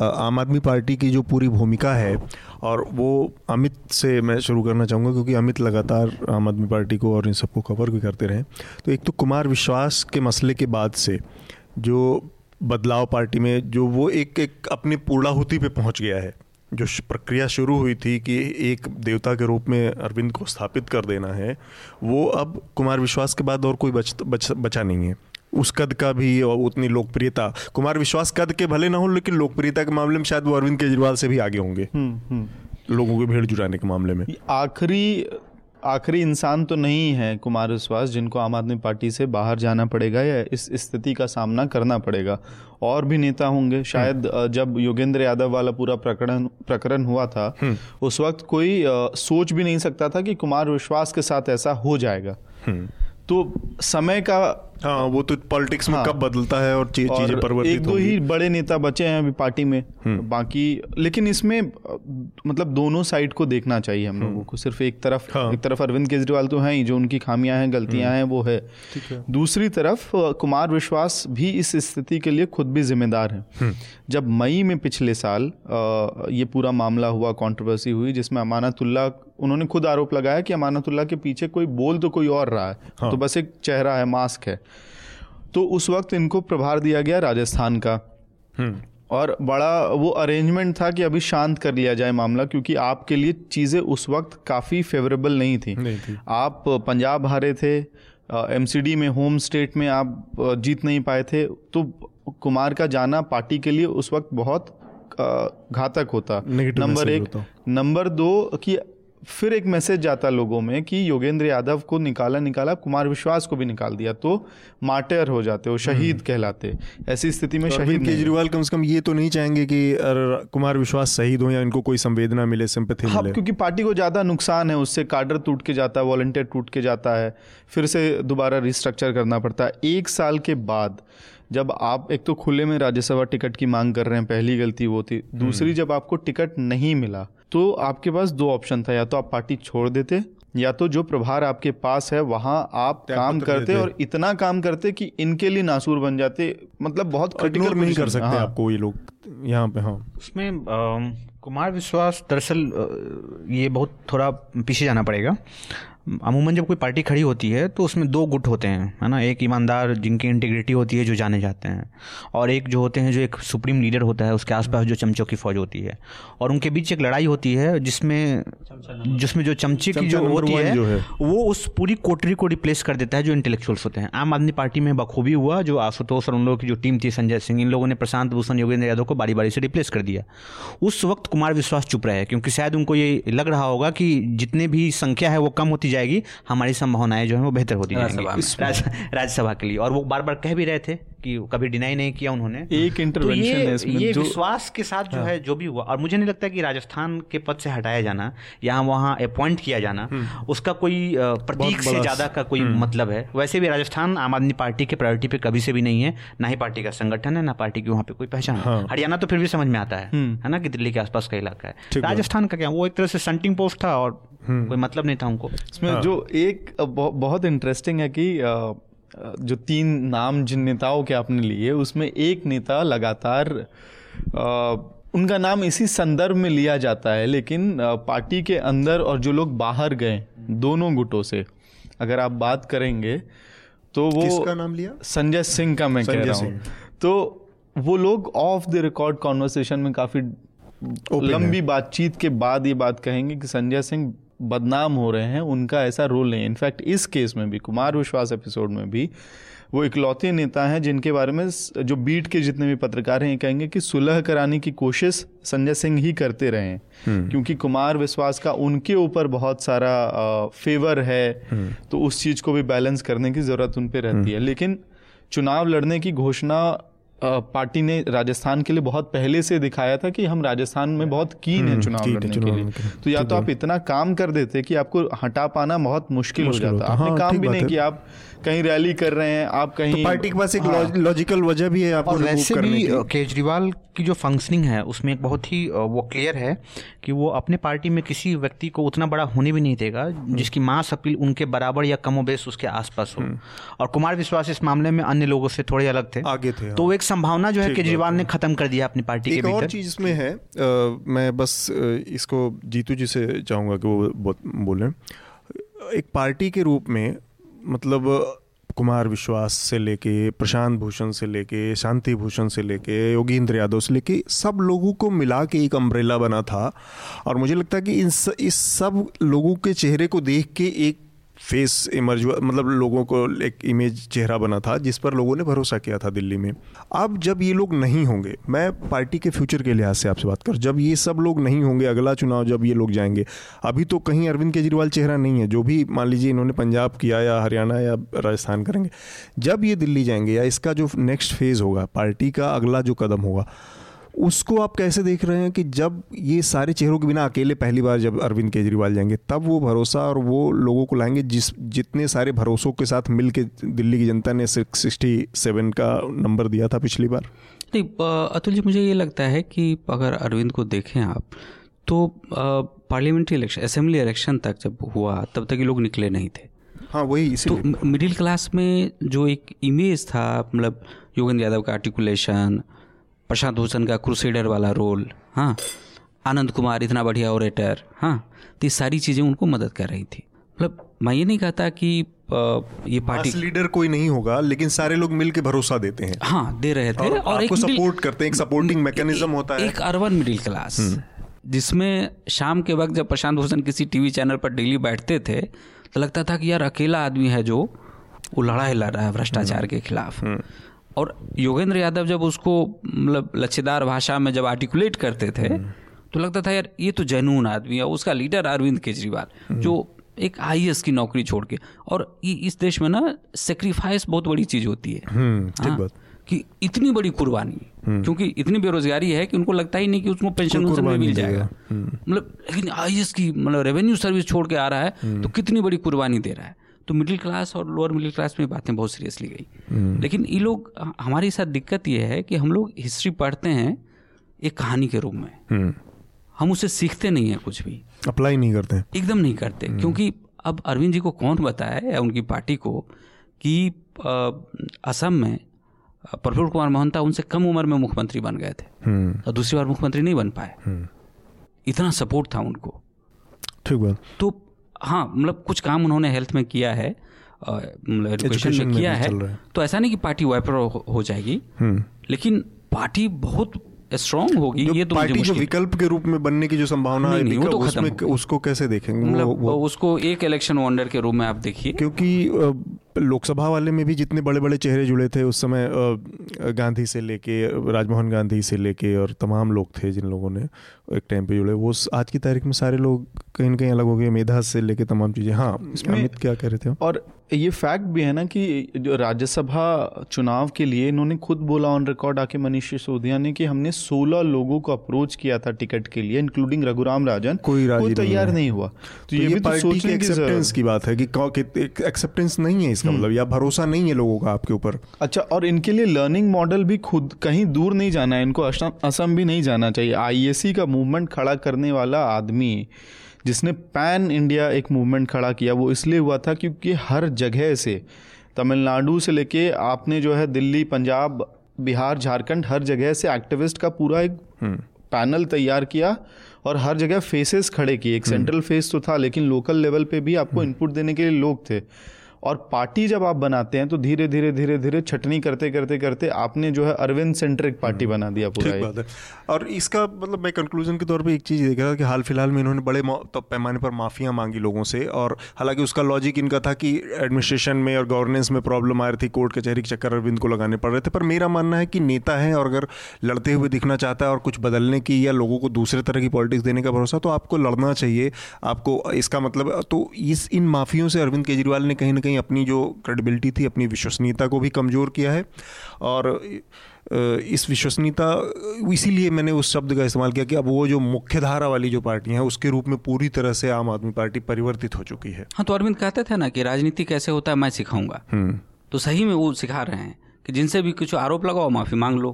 आम आदमी पार्टी की जो पूरी भूमिका है और वो अमित से मैं शुरू करना चाहूँगा क्योंकि अमित लगातार आम आदमी पार्टी को और इन सबको कवर भी करते रहे। तो एक तो कुमार विश्वास के मसले के बाद से जो बदलाव पार्टी में जो वो एक एक अपनी पूर्णाहुति पे पहुँच गया है जो प्रक्रिया शुरू हुई थी कि एक देवता के रूप में अरविंद को स्थापित कर देना है वो अब कुमार विश्वास के बाद और कोई बच, बच बचा नहीं है। उस कद का भी और उतनी लोकप्रियता कुमार विश्वास कद के भले ना हो लेकिन लोकप्रियता के मामले में शायद वो अरविंद केजरीवाल से भी आगे होंगे। हम्म, हम्म। लोगों को भीड़ जुटाने के मामले में। आखिरी आखिरी इंसान तो नहीं है कुमार विश्वास जिनको आम आदमी पार्टी से बाहर जाना पड़ेगा या इस स्थिति का सामना करना पड़ेगा। और भी नेता होंगे। शायद हम्म। जब योगेंद्र यादव वाला पूरा प्रकरण प्रकरण हुआ था उस वक्त कोई सोच भी नहीं सकता था कि कुमार विश्वास के साथ ऐसा हो जाएगा। तो समय का हाँ वो तो पॉलिटिक्स में हाँ, कब बदलता है और चीज़ें परिवर्तित एक दो ही बड़े नेता बचे हैं अभी पार्टी में। हम्म। बाकी लेकिन इसमें मतलब दोनों साइड को देखना चाहिए हम लोगों हम्म। को। सिर्फ़ एक तरफ़ हाँ, एक तरफ़ अरविंद केजरीवाल तो हैं ही जो उनकी खामियाँ हैं गलतियाँ हम्म। हैं वो है। है। दूसरी तरफ़ कुमार विश्वास भी इस स्थिति के लिए खुद भी जिम्मेदार है। जब मई में पिछले साल ये पूरा मामला हुआ कॉन्ट्रोवर्सी हुई जिसमें अमानतुल्ला उन्होंने खुद आरोप लगाया कि अमानतुल्ला के पीछे कोई बोल तो कोई और रहा है। हाँ। तो बस एक चेहरा है मास्क है। तो उस वक्त इनको प्रभार दिया गया राजस्थान का। और बड़ा वो अरेंजमेंट था कि अभी शांत कर लिया जाए मामला क्योंकि आपके लिए चीज़ें उस वक्त काफ़ी फेवरेबल नहीं थी। नहीं थी। आप पंजाब हारे थे एमसीडी में होम स्टेट में आप जीत नहीं पाए थे तो कुमार का जाना पार्टी के लिए उस वक्त बहुत घातक होता। नंबर एक नंबर दो कि फिर एक मैसेज जाता लोगों में कि योगेंद्र यादव को निकाला निकाला कुमार विश्वास को भी निकाल दिया तो मार्टर हो जाते हो शहीद कहलाते। ऐसी स्थिति में तो शहीद केजरीवाल कम से कम ये तो नहीं चाहेंगे कि कुमार विश्वास शहीद हो या इनको कोई संवेदना मिले सिंपैथी हाँ मिले। क्योंकि पार्टी को ज़्यादा नुकसान है उससे कार्डर टूट के जाता है वॉलंटियर टूट के जाता है फिर से दोबारा रिस्ट्रक्चर करना पड़ता है। एक साल के बाद जब आप एक तो खुले में राज्यसभा टिकट की मांग कर रहे हैं पहली गलती वो थी। दूसरी जब आपको टिकट नहीं मिला तो आपके पास दो ऑप्शन था या तो आप पार्टी छोड़ देते या तो जो प्रभार आपके पास है वहाँ आप काम करते और इतना काम करते कि इनके लिए नासूर बन जाते। मतलब बहुत क्रिटिकल नहीं कर सकते हाँ। आपको ये लोग यहाँ पे हाँ। उसमें कुमार विश्वास दरअसल ये बहुत थोड़ा पीछे जाना पड़ेगा। अमूमन जब कोई पार्टी खड़ी होती है तो उसमें दो गुट होते हैं है ना? एक ईमानदार जिनकी इंटीग्रिटी होती है जो जाने जाते हैं और एक जो होते हैं जो एक सुप्रीम लीडर होता है उसके आसपास जो चमचों की फौज होती है। और उनके बीच एक लड़ाई होती है जिसमें जिसमें जो चमचे की जो होती है, जो है। वो उस पूरी कोटरी को रिप्लेस कर देता है जो इंटेलेक्चुअल्स होते हैं। आम आदमी पार्टी में बखूबी हुआ जो आशुतोष और उन लोगों की जो टीम थी संजय सिंह इन लोगों ने प्रशांत भूषण योगेंद्र यादव को बारी बारी से रिप्लेस कर दिया। उस वक्त कुमार विश्वास चुप रहे क्योंकि शायद उनको ये लग रहा होगा कि जितने भी संख्या है वो कम होती जाएगी हमारी संभावनाएँ जो है वो बेहतर होती जाएँगी। राज्यसभा राज्यसभा के लिए। और वो बार बार कह भी रहे थे कि कभी डिनाई नहीं किया उन्होंने। एक तो इंटरवेंशन ये, है इसमें ये जो विश्वास के साथ जो है। जो भी हुआ और मुझे नहीं लगता कि राजस्थान के पद से हटाया जाना या वहाँ अपॉइंट किया जाना उसका कोई प्रतीक से ज़्यादा का कोई मतलब है। वैसे भी राजस्थान आम आदमी पार्टी के प्रायोरिटी पे कभी से भी नहीं है ना ही पार्टी का संगठन है ना पार्टी की वहाँ पे कोई पहचान है। हाँ। हरियाणा तो फिर भी समझ में आता है है ना कि दिल्ली के आसपास का इलाका है। राजस्थान का क्या वो एक तरह से संटिंग पोस्ट था और कोई मतलब नहीं था उनको। इसमें जो एक बहुत इंटरेस्टिंग है कि जो तीन नाम जिन नेताओं के आपने लिए उसमें एक नेता लगातार उनका नाम इसी संदर्भ में लिया जाता है लेकिन पार्टी के अंदर और जो लोग बाहर गए दोनों गुटों से अगर आप बात करेंगे तो वो किसका नाम लिया? संजय सिंह का मैं कह रहा हूँ। तो वो लोग ऑफ़ द रिकॉर्ड कॉन्वर्सेशन में काफ़ी लंबी बातचीत के बाद ये बात कहेंगे कि संजय सिंह बदनाम हो रहे हैं उनका ऐसा रोल नहीं इनफैक्ट इस केस में भी कुमार विश्वास एपिसोड में भी वो इकलौते नेता हैं जिनके बारे में जो बीट के जितने भी पत्रकार हैं ये कहेंगे कि सुलह कराने की कोशिश संजय सिंह ही करते रहे हैं। क्योंकि कुमार विश्वास का उनके ऊपर बहुत सारा फेवर है। तो उस चीज़ को भी बैलेंस करने की ज़रूरत उन पर रहती है। लेकिन चुनाव लड़ने की घोषणा पार्टी ने राजस्थान के लिए बहुत पहले से दिखाया था कि हम राजस्थान में बहुत कीन है चुनाव लड़ने के लिए। तो या तो आप इतना काम कर देते कि आपको हटा पाना बहुत मुश्किल हो जाता। आपने हाँ, काम भी नहीं किया आप कहीं रैली कर रहे हैं आप कहीं तो पार्टी के पास एक हाँ। लॉजिकल वजह भी है आपको और वैसे भी केजरीवाल की जो फंक्शनिंग है उसमें एक बहुत ही वो क्लियर है कि वो अपने पार्टी में किसी व्यक्ति को उतना बड़ा होने भी नहीं देगा जिसकी मास अपील उनके बराबर या कमोबेश उसके आसपास हो। और कुमार विश्वास इस मामले में अन्य लोगों से थोड़े अलग थे। आगे थे, हाँ। तो वो एक संभावना जो है केजरीवाल ने खत्म कर दिया अपनी पार्टी एक के और चीज़ इसमें है अ, मैं बस इसको जीतू जी से चाहूँगा कि वो बोलें। एक पार्टी के रूप में मतलब कुमार विश्वास से लेके प्रशांत भूषण से लेके शांति भूषण से लेके योगेंद्र यादव से लेके सब लोगों को मिला के एक अम्ब्रेला बना था। और मुझे लगता है कि इन स, इस सब लोगों के चेहरे को देख के एक फेस इमर्ज हुआ मतलब लोगों को एक इमेज चेहरा बना था, जिस पर लोगों ने भरोसा किया था दिल्ली में। अब जब ये लोग नहीं होंगे, मैं पार्टी के फ्यूचर के लिहाज से आपसे बात कर, जब ये सब लोग नहीं होंगे, अगला चुनाव जब ये लोग जाएँगे, अभी तो कहीं अरविंद केजरीवाल चेहरा नहीं है, जो भी मान लीजिए इन्होंने पंजाब किया या हरियाणा या राजस्थान करेंगे, जब ये दिल्ली जाएँगे या इसका जो नेक्स्ट फ़ेज़ होगा, पार्टी का अगला जो कदम होगा उसको आप कैसे देख रहे हैं कि जब ये सारे चेहरों के बिना अकेले पहली बार जब अरविंद केजरीवाल जाएँगे तब वो भरोसा और वो लोगों को लाएँगे जिस जितने सारे भरोसों के साथ मिल के दिल्ली की जनता ने सिक्सटी सेवन का नंबर दिया था पिछली बार? नहीं अतुल जी मुझे ये लगता है कि अगर अरविंद को देखें आप तो पार्लियामेंट्री इलेक्शन असेंबली इलेक्शन तक जब हुआ तब तक ये लोग निकले नहीं थे। हाँ वही तो मिडिल क्लास में जो एक इमेज था मतलब योगेंद्र यादव का आर्टिकुलेशन प्रशांत भूषण का क्रूसेडर वाला रोल हाँ। आनंद कुमार इतना बढ़िया ओरेटर हाँ। तो ये सारी चीज़ें उनको मदद कर रही थी। मतलब मैं ये नहीं कहता कि ये पार्टी लीडर कोई नहीं होगा लेकिन सारे लोग मिल के भरोसा देते हैं। हाँ दे रहे थे। और और, आपको middle- सपोर्ट करते हैं एक सपोर्टिंग मैकेनिज्म होता है। एक अर्बन मिडिल क्लास जिसमें शाम के वक्त जब प्रशांत भूषण किसी टीवी चैनल पर डेली बैठते थे तो लगता था कि यार अकेला आदमी है जो वो लड़ाई लड़ रहा है भ्रष्टाचार के खिलाफ। और योगेंद्र यादव जब उसको मतलब लच्छेदार भाषा में जब आर्टिकुलेट करते थे तो लगता था यार ये तो जनून आदमी है उसका लीडर अरविंद केजरीवाल जो एक आई की नौकरी छोड़ के और इस देश में ना सेक्रीफाइस बहुत बड़ी चीज़ होती है। हम्म ठीक हाँ, बात। कि इतनी बड़ी कुर्बानी क्योंकि इतनी बेरोजगारी है कि उनको लगता ही नहीं कि उसको पेंशन में मिल जाएगा। मतलब लेकिन आई की मतलब रेवेन्यू सर्विस छोड़ के आ रहा है तो कितनी बड़ी कुर्बानी दे रहा है? तो मिडिल क्लास और लोअर मिडिल क्लास में बातें बहुत सीरियसली गई। लेकिन ये लोग हमारे साथ दिक्कत ये है कि हम लोग हिस्ट्री पढ़ते हैं एक कहानी के रूप में। हम्म। हम उसे सीखते नहीं है कुछ भी। अप्लाई नहीं करते। हैं एकदम नहीं करते। क्योंकि अब अरविंद जी को कौन बताए या उनकी पार्टी को कि असम में प्रफुल्ल कुमार मोहंता उनसे कम उम्र में मुख्यमंत्री बन गए थे। हम्म। और दूसरी बार मुख्यमंत्री नहीं बन पाए। इतना सपोर्ट था उनको। ठीक बात। तो हाँ मतलब कुछ काम उन्होंने हेल्थ में किया है मतलब एजुकेशन में में किया है। तो ऐसा नहीं कि पार्टी वाइपर हो, हो जाएगी। हम्म। लेकिन पार्टी बहुत स्ट्रॉन्ग होगी ये तो पार्टी जो विकल्प के रूप में बनने की जो संभावना नहीं, है नहीं, वो तो उसमें उसको कैसे देखेंगे? मतलब उसको एक इलेक्शन वंडर के रूप में आप देखिए। क्योंकि लोकसभा वाले में भी जितने बड़े बड़े चेहरे जुड़े थे उस समय गांधी से लेके राजमोहन गांधी से लेके और तमाम लोग थे जिन लोगों ने एक टाइम पे जुड़े। वो आज की तारीख में सारे लोग कहीं न कहीं अलग हो गए मेधा से लेके तमाम चीज़ें। हाँ अमित क्या कह रहे थे और ये फैक्ट भी है ना कि जो राज्यसभा चुनाव के लिए इन्होंने खुद बोला ऑन रिकॉर्ड आके मनीष सिसोदिया ने कि हमने 16 लोगों को अप्रोच किया था टिकट के लिए इंक्लूडिंग रघुराम राजन। कोई नहीं तैयार हुआ। नहीं हुआ। तो ये, भी तो सोचने की एक्सेप्टेंस की बात है कि एक्सेप्टेंस नहीं है इसका मतलब या भरोसा नहीं है लोगों का आपके ऊपर। अच्छा और इनके लिए लर्निंग मॉडल भी खुद कहीं दूर नहीं जाना है इनको असम असम भी नहीं जाना चाहिए। आईएससी का मूवमेंट खड़ा करने वाला आदमी जिसने पैन इंडिया एक मूवमेंट खड़ा किया वो इसलिए हुआ था क्योंकि हर जगह से तमिलनाडु से लेके आपने जो है दिल्ली पंजाब बिहार झारखंड हर जगह से एक्टिविस्ट का पूरा एक पैनल तैयार किया और हर जगह फेसेस खड़े किए। एक सेंट्रल फेस तो था लेकिन लोकल लेवल पे भी आपको इनपुट देने के लिए लोग थे। और पार्टी जब आप बनाते हैं तो धीरे धीरे धीरे धीरे छटनी करते करते करते आपने जो है अरविंद सेंट्रिक पार्टी बना दिया पूरा ठीक बात है। और इसका मतलब मैं कंक्लूजन के तौर पे एक चीज़ देख रहा था कि हाल फ़िलहाल में इन्होंने बड़े तो पैमाने पर माफिया मांगी लोगों से और हालाँकि उसका लॉजिक इनका था कि एडमिनिस्ट्रेशन में और गवर्नेंस में प्रॉब्लम आ रही थी कोर्ट कचहरी के चक्कर अरविंद को लगाने पड़ रहे थे पर मेरा मानना है कि नेता है और अगर लड़ते हुए दिखना चाहता है और कुछ बदलने की या लोगों को दूसरे तरह की पॉलिटिक्स देने का भरोसा तो आपको लड़ना चाहिए। आपको इसका मतलब तो इस इन माफियों से अरविंद केजरीवाल ने कहीं ना कहीं अपनी जो क्रेडिबिलिटी थी अपनी विश्वसनीयता को भी कमज़ोर किया है। और इस विश्वसनीयता इसीलिए मैंने उस शब्द का इस्तेमाल किया कि अब वो जो मुख्य धारा वाली जो पार्टी है उसके रूप में पूरी तरह से आम आदमी पार्टी परिवर्तित हो चुकी है। हाँ तो अरविंद कहते थे ना कि राजनीति कैसे होता है मैं सिखाऊँगा। हम्म। तो सही में वो सिखा रहे हैं कि जिनसे भी कुछ आरोप लगाओ माफ़ी मांग लो।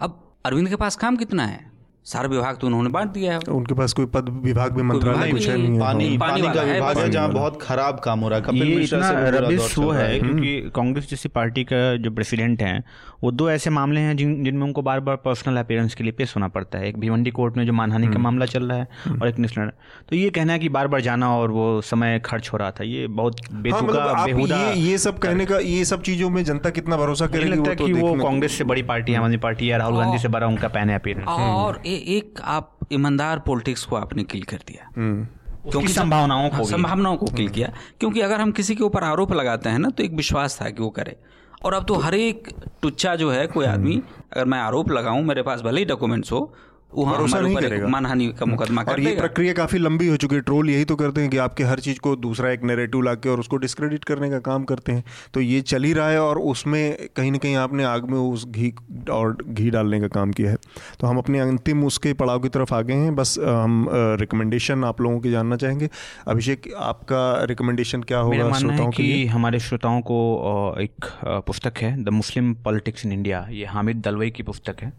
अब अरविंद के पास काम कितना है? सारा विभाग तो उन्होंने बांट दिया है। उनके पास कोई पद विभाग में मंत्रालय कुछ है नहीं, है। पानी पानी पानी का विभाग है जहाँ बहुत खराब काम हो रहा है। कपिल ये मिश्रा इतना से बुरा दौर रबिश चल है क्योंकि कांग्रेस जैसी पार्टी का जो प्रेसिडेंट हैं वो दो ऐसे मामले हैं जिन जिनमें उनको बार बार पर्सनल अपीयरेंस के लिए पेश होना पड़ता है। एक भिवंडी कोर्ट में जो मानहानि का मामला चल रहा है और एक नेशनल तो ये कहना है कि बार बार जाना और वो समय खर्च हो रहा था ये बहुत हाँ बेतुका मतलब बेहुदा ये ये सब कहने का ये सब चीज़ों में जनता कितना भरोसा करेगी लगता वो है तो कि वो कांग्रेस से बड़ी पार्टी है आम आदमी पार्टी है राहुल गांधी से बड़ा उनका पैन है अपीयरेंस और ए, एक आप ईमानदार पॉलिटिक्स को आपने किल कर दिया। क्योंकि उसकी जब- संभावनाओं को हाँ, संभावनाओं को किल किया। क्योंकि अगर हम किसी के ऊपर आरोप लगाते हैं ना तो एक विश्वास था कि वो करे। और अब तो हर एक टुच्चा जो है कोई आदमी अगर मैं आरोप लगाऊँ मेरे पास भले ही डॉक्यूमेंट्स हो वो भरोसा नहीं करेगा। मानहानि का मुकदमा और ये प्रक्रिया काफ़ी लंबी हो चुकी है। ट्रोल यही तो करते हैं कि आपके हर चीज़ को दूसरा एक नैरेटिव लाके और उसको डिस्क्रेडिट करने का काम करते हैं। तो ये चल ही रहा है और उसमें कहीं ना कहीं आपने आग में उस घी और घी डालने का काम किया है। तो हम अपने अंतिम उसके पड़ाव की तरफ़ आ गए हैं। बस हम रिकमेंडेशन आप लोगों की जानना चाहेंगे। अभिषेक आपका रिकमेंडेशन क्या होगा श्रोताओं के कि लिए? हमारे श्रोताओं को एक पुस्तक है the Muslim politics in India ये हामिद दलवई की पुस्तक है।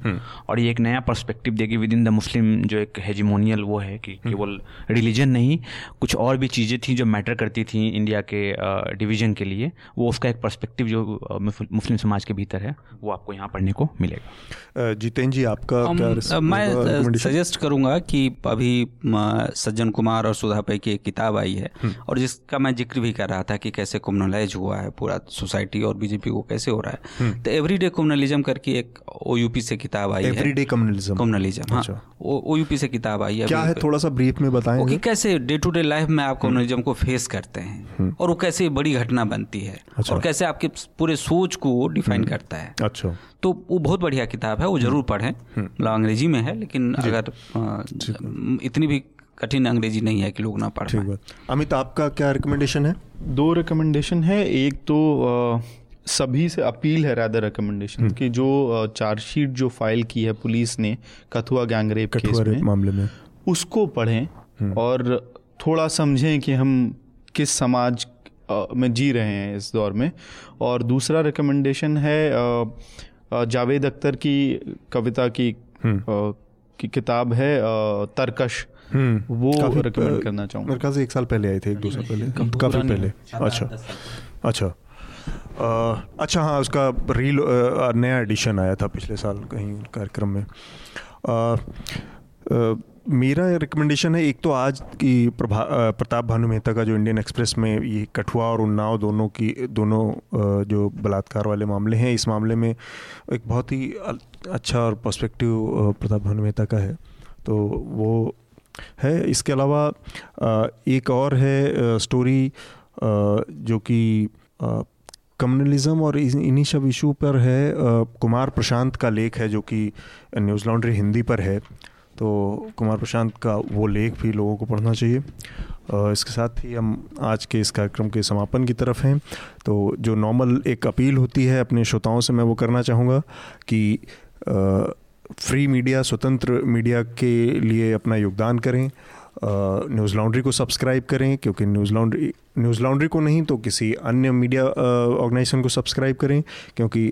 और ये एक नया पर्सपेक्टिव देगी। विद इन द मुस्लिम जो एक हेजिमोनियल वो है कि हम्म। केवल रिलीजन नहीं कुछ और भी चीज़ें थी जो मैटर करती थी इंडिया के डिवीज़न के लिए वो उसका एक पर्सपेक्टिव जो मुस्लिम समाज के भीतर है वो आपको यहाँ पढ़ने को मिलेगा जितेंद्र जी आपका हम- क्या मैं सजेस्ट करूँगा कि अभी सज्जन कुमार और सुधा पै की एक किताब आई है हम्म। और जिसका मैं ज़िक्र भी कर रहा था कि कैसे कम्युनलाइज हुआ है पूरा सोसाइटी और बीजेपी को कैसे हो रहा हम्म। है तो एवरीडे कम्युनलिज्म करके एक ओयूपी से किताब आई है। एवरीडे कम्युनलिज्म कम्युनलिज्म हाँ। अच्छा। ओयूपी से किताब आई है क्या है? थोड़ा सा ब्रीफ में वो कि कैसे डे टू डे लाइफ में आप कम्युनलिज्म को फेस करते हैं और वो कैसे बड़ी घटना बनती है हम्म। अच्छा। और कैसे आपके पूरे सोच को डिफाइन करता है। अच्छा। तो वो बहुत बढ़िया किताब है वो ज़रूर पढ़ें। हम्म। मतलब अंग्रेज़ी में है लेकिन अगर इतनी भी कठिन अंग्रेज़ी नहीं है कि लोग ना पढ़ ठीक अमित आपका क्या रिकमेंडेशन है? दो रिकमेंडेशन है। एक तो सभी से अपील है रादर रिकमेंडेशन कि जो चार्जशीट जो फ़ाइल की है पुलिस ने कथुआ गैंग रेप केस में मामले में। उसको पढ़ें और थोड़ा समझें कि हम किस समाज में जी रहे हैं इस दौर में। और दूसरा रिकमेंडेशन है जावेद अख्तर की कविता की की किताब है तर्कश। हम्म। वो रिकमेंड करना चाहूँगा। मेरे ख्याल से एक साल पहले आई थी एक दो साल पहले। काफ़ी पहले। अच्छा। अच्छा। आ, अच्छा हाँ उसका रील नया एडिशन आया था पिछले साल कहीं कार्यक्रम में। आ, अ, मेरा रिकमेंडेशन है, एक तो आज की प्रभा प्रताप भानु मेहता का जो इंडियन एक्सप्रेस में ये कठुआ और उन्नाव दोनों की, दोनों जो बलात्कार वाले मामले हैं, इस मामले में एक बहुत ही अच्छा और पर्सपेक्टिव प्रताप भानु मेहता का है। तो वो है, इसके अलावा एक और है स्टोरी जो कि कम्युनलिज्म और इन्हीं सब इशू पर है कुमार प्रशांत का लेख है, जो कि न्यूज़ लॉन्ड्री हिंदी पर है। तो कुमार प्रशांत का वो लेख भी लोगों को पढ़ना चाहिए। इसके साथ ही हम आज के इस कार्यक्रम के समापन की तरफ़ हैं। तो जो नॉर्मल एक अपील होती है अपने श्रोताओं से मैं वो करना चाहूँगा कि फ्री मीडिया, स्वतंत्र मीडिया के लिए अपना योगदान करें। न्यूज़ लॉन्ड्री को सब्सक्राइब करें, क्योंकि न्यूज़ लॉन्ड्री न्यूज़ लॉन्ड्री को नहीं तो किसी अन्य मीडिया ऑर्गेनाइजेशन को सब्सक्राइब करें, क्योंकि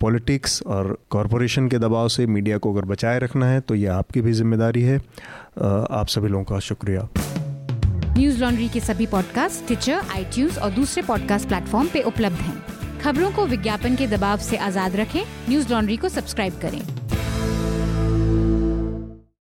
पॉलिटिक्स और कॉरपोरेशन के दबाव से मीडिया को अगर बचाए रखना है तो ये आपकी भी ज़िम्मेदारी है। आप सभी लोगों का शुक्रिया। न्यूज़ लॉन्ड्री के सभी पॉडकास्ट ट्विटर आई और दूसरे पॉडकास्ट प्लेटफॉर्म पे उपलब्ध हैं। खबरों को विज्ञापन के दबाव से आज़ाद रखें। न्यूज़ लॉन्ड्री को सब्सक्राइब करें।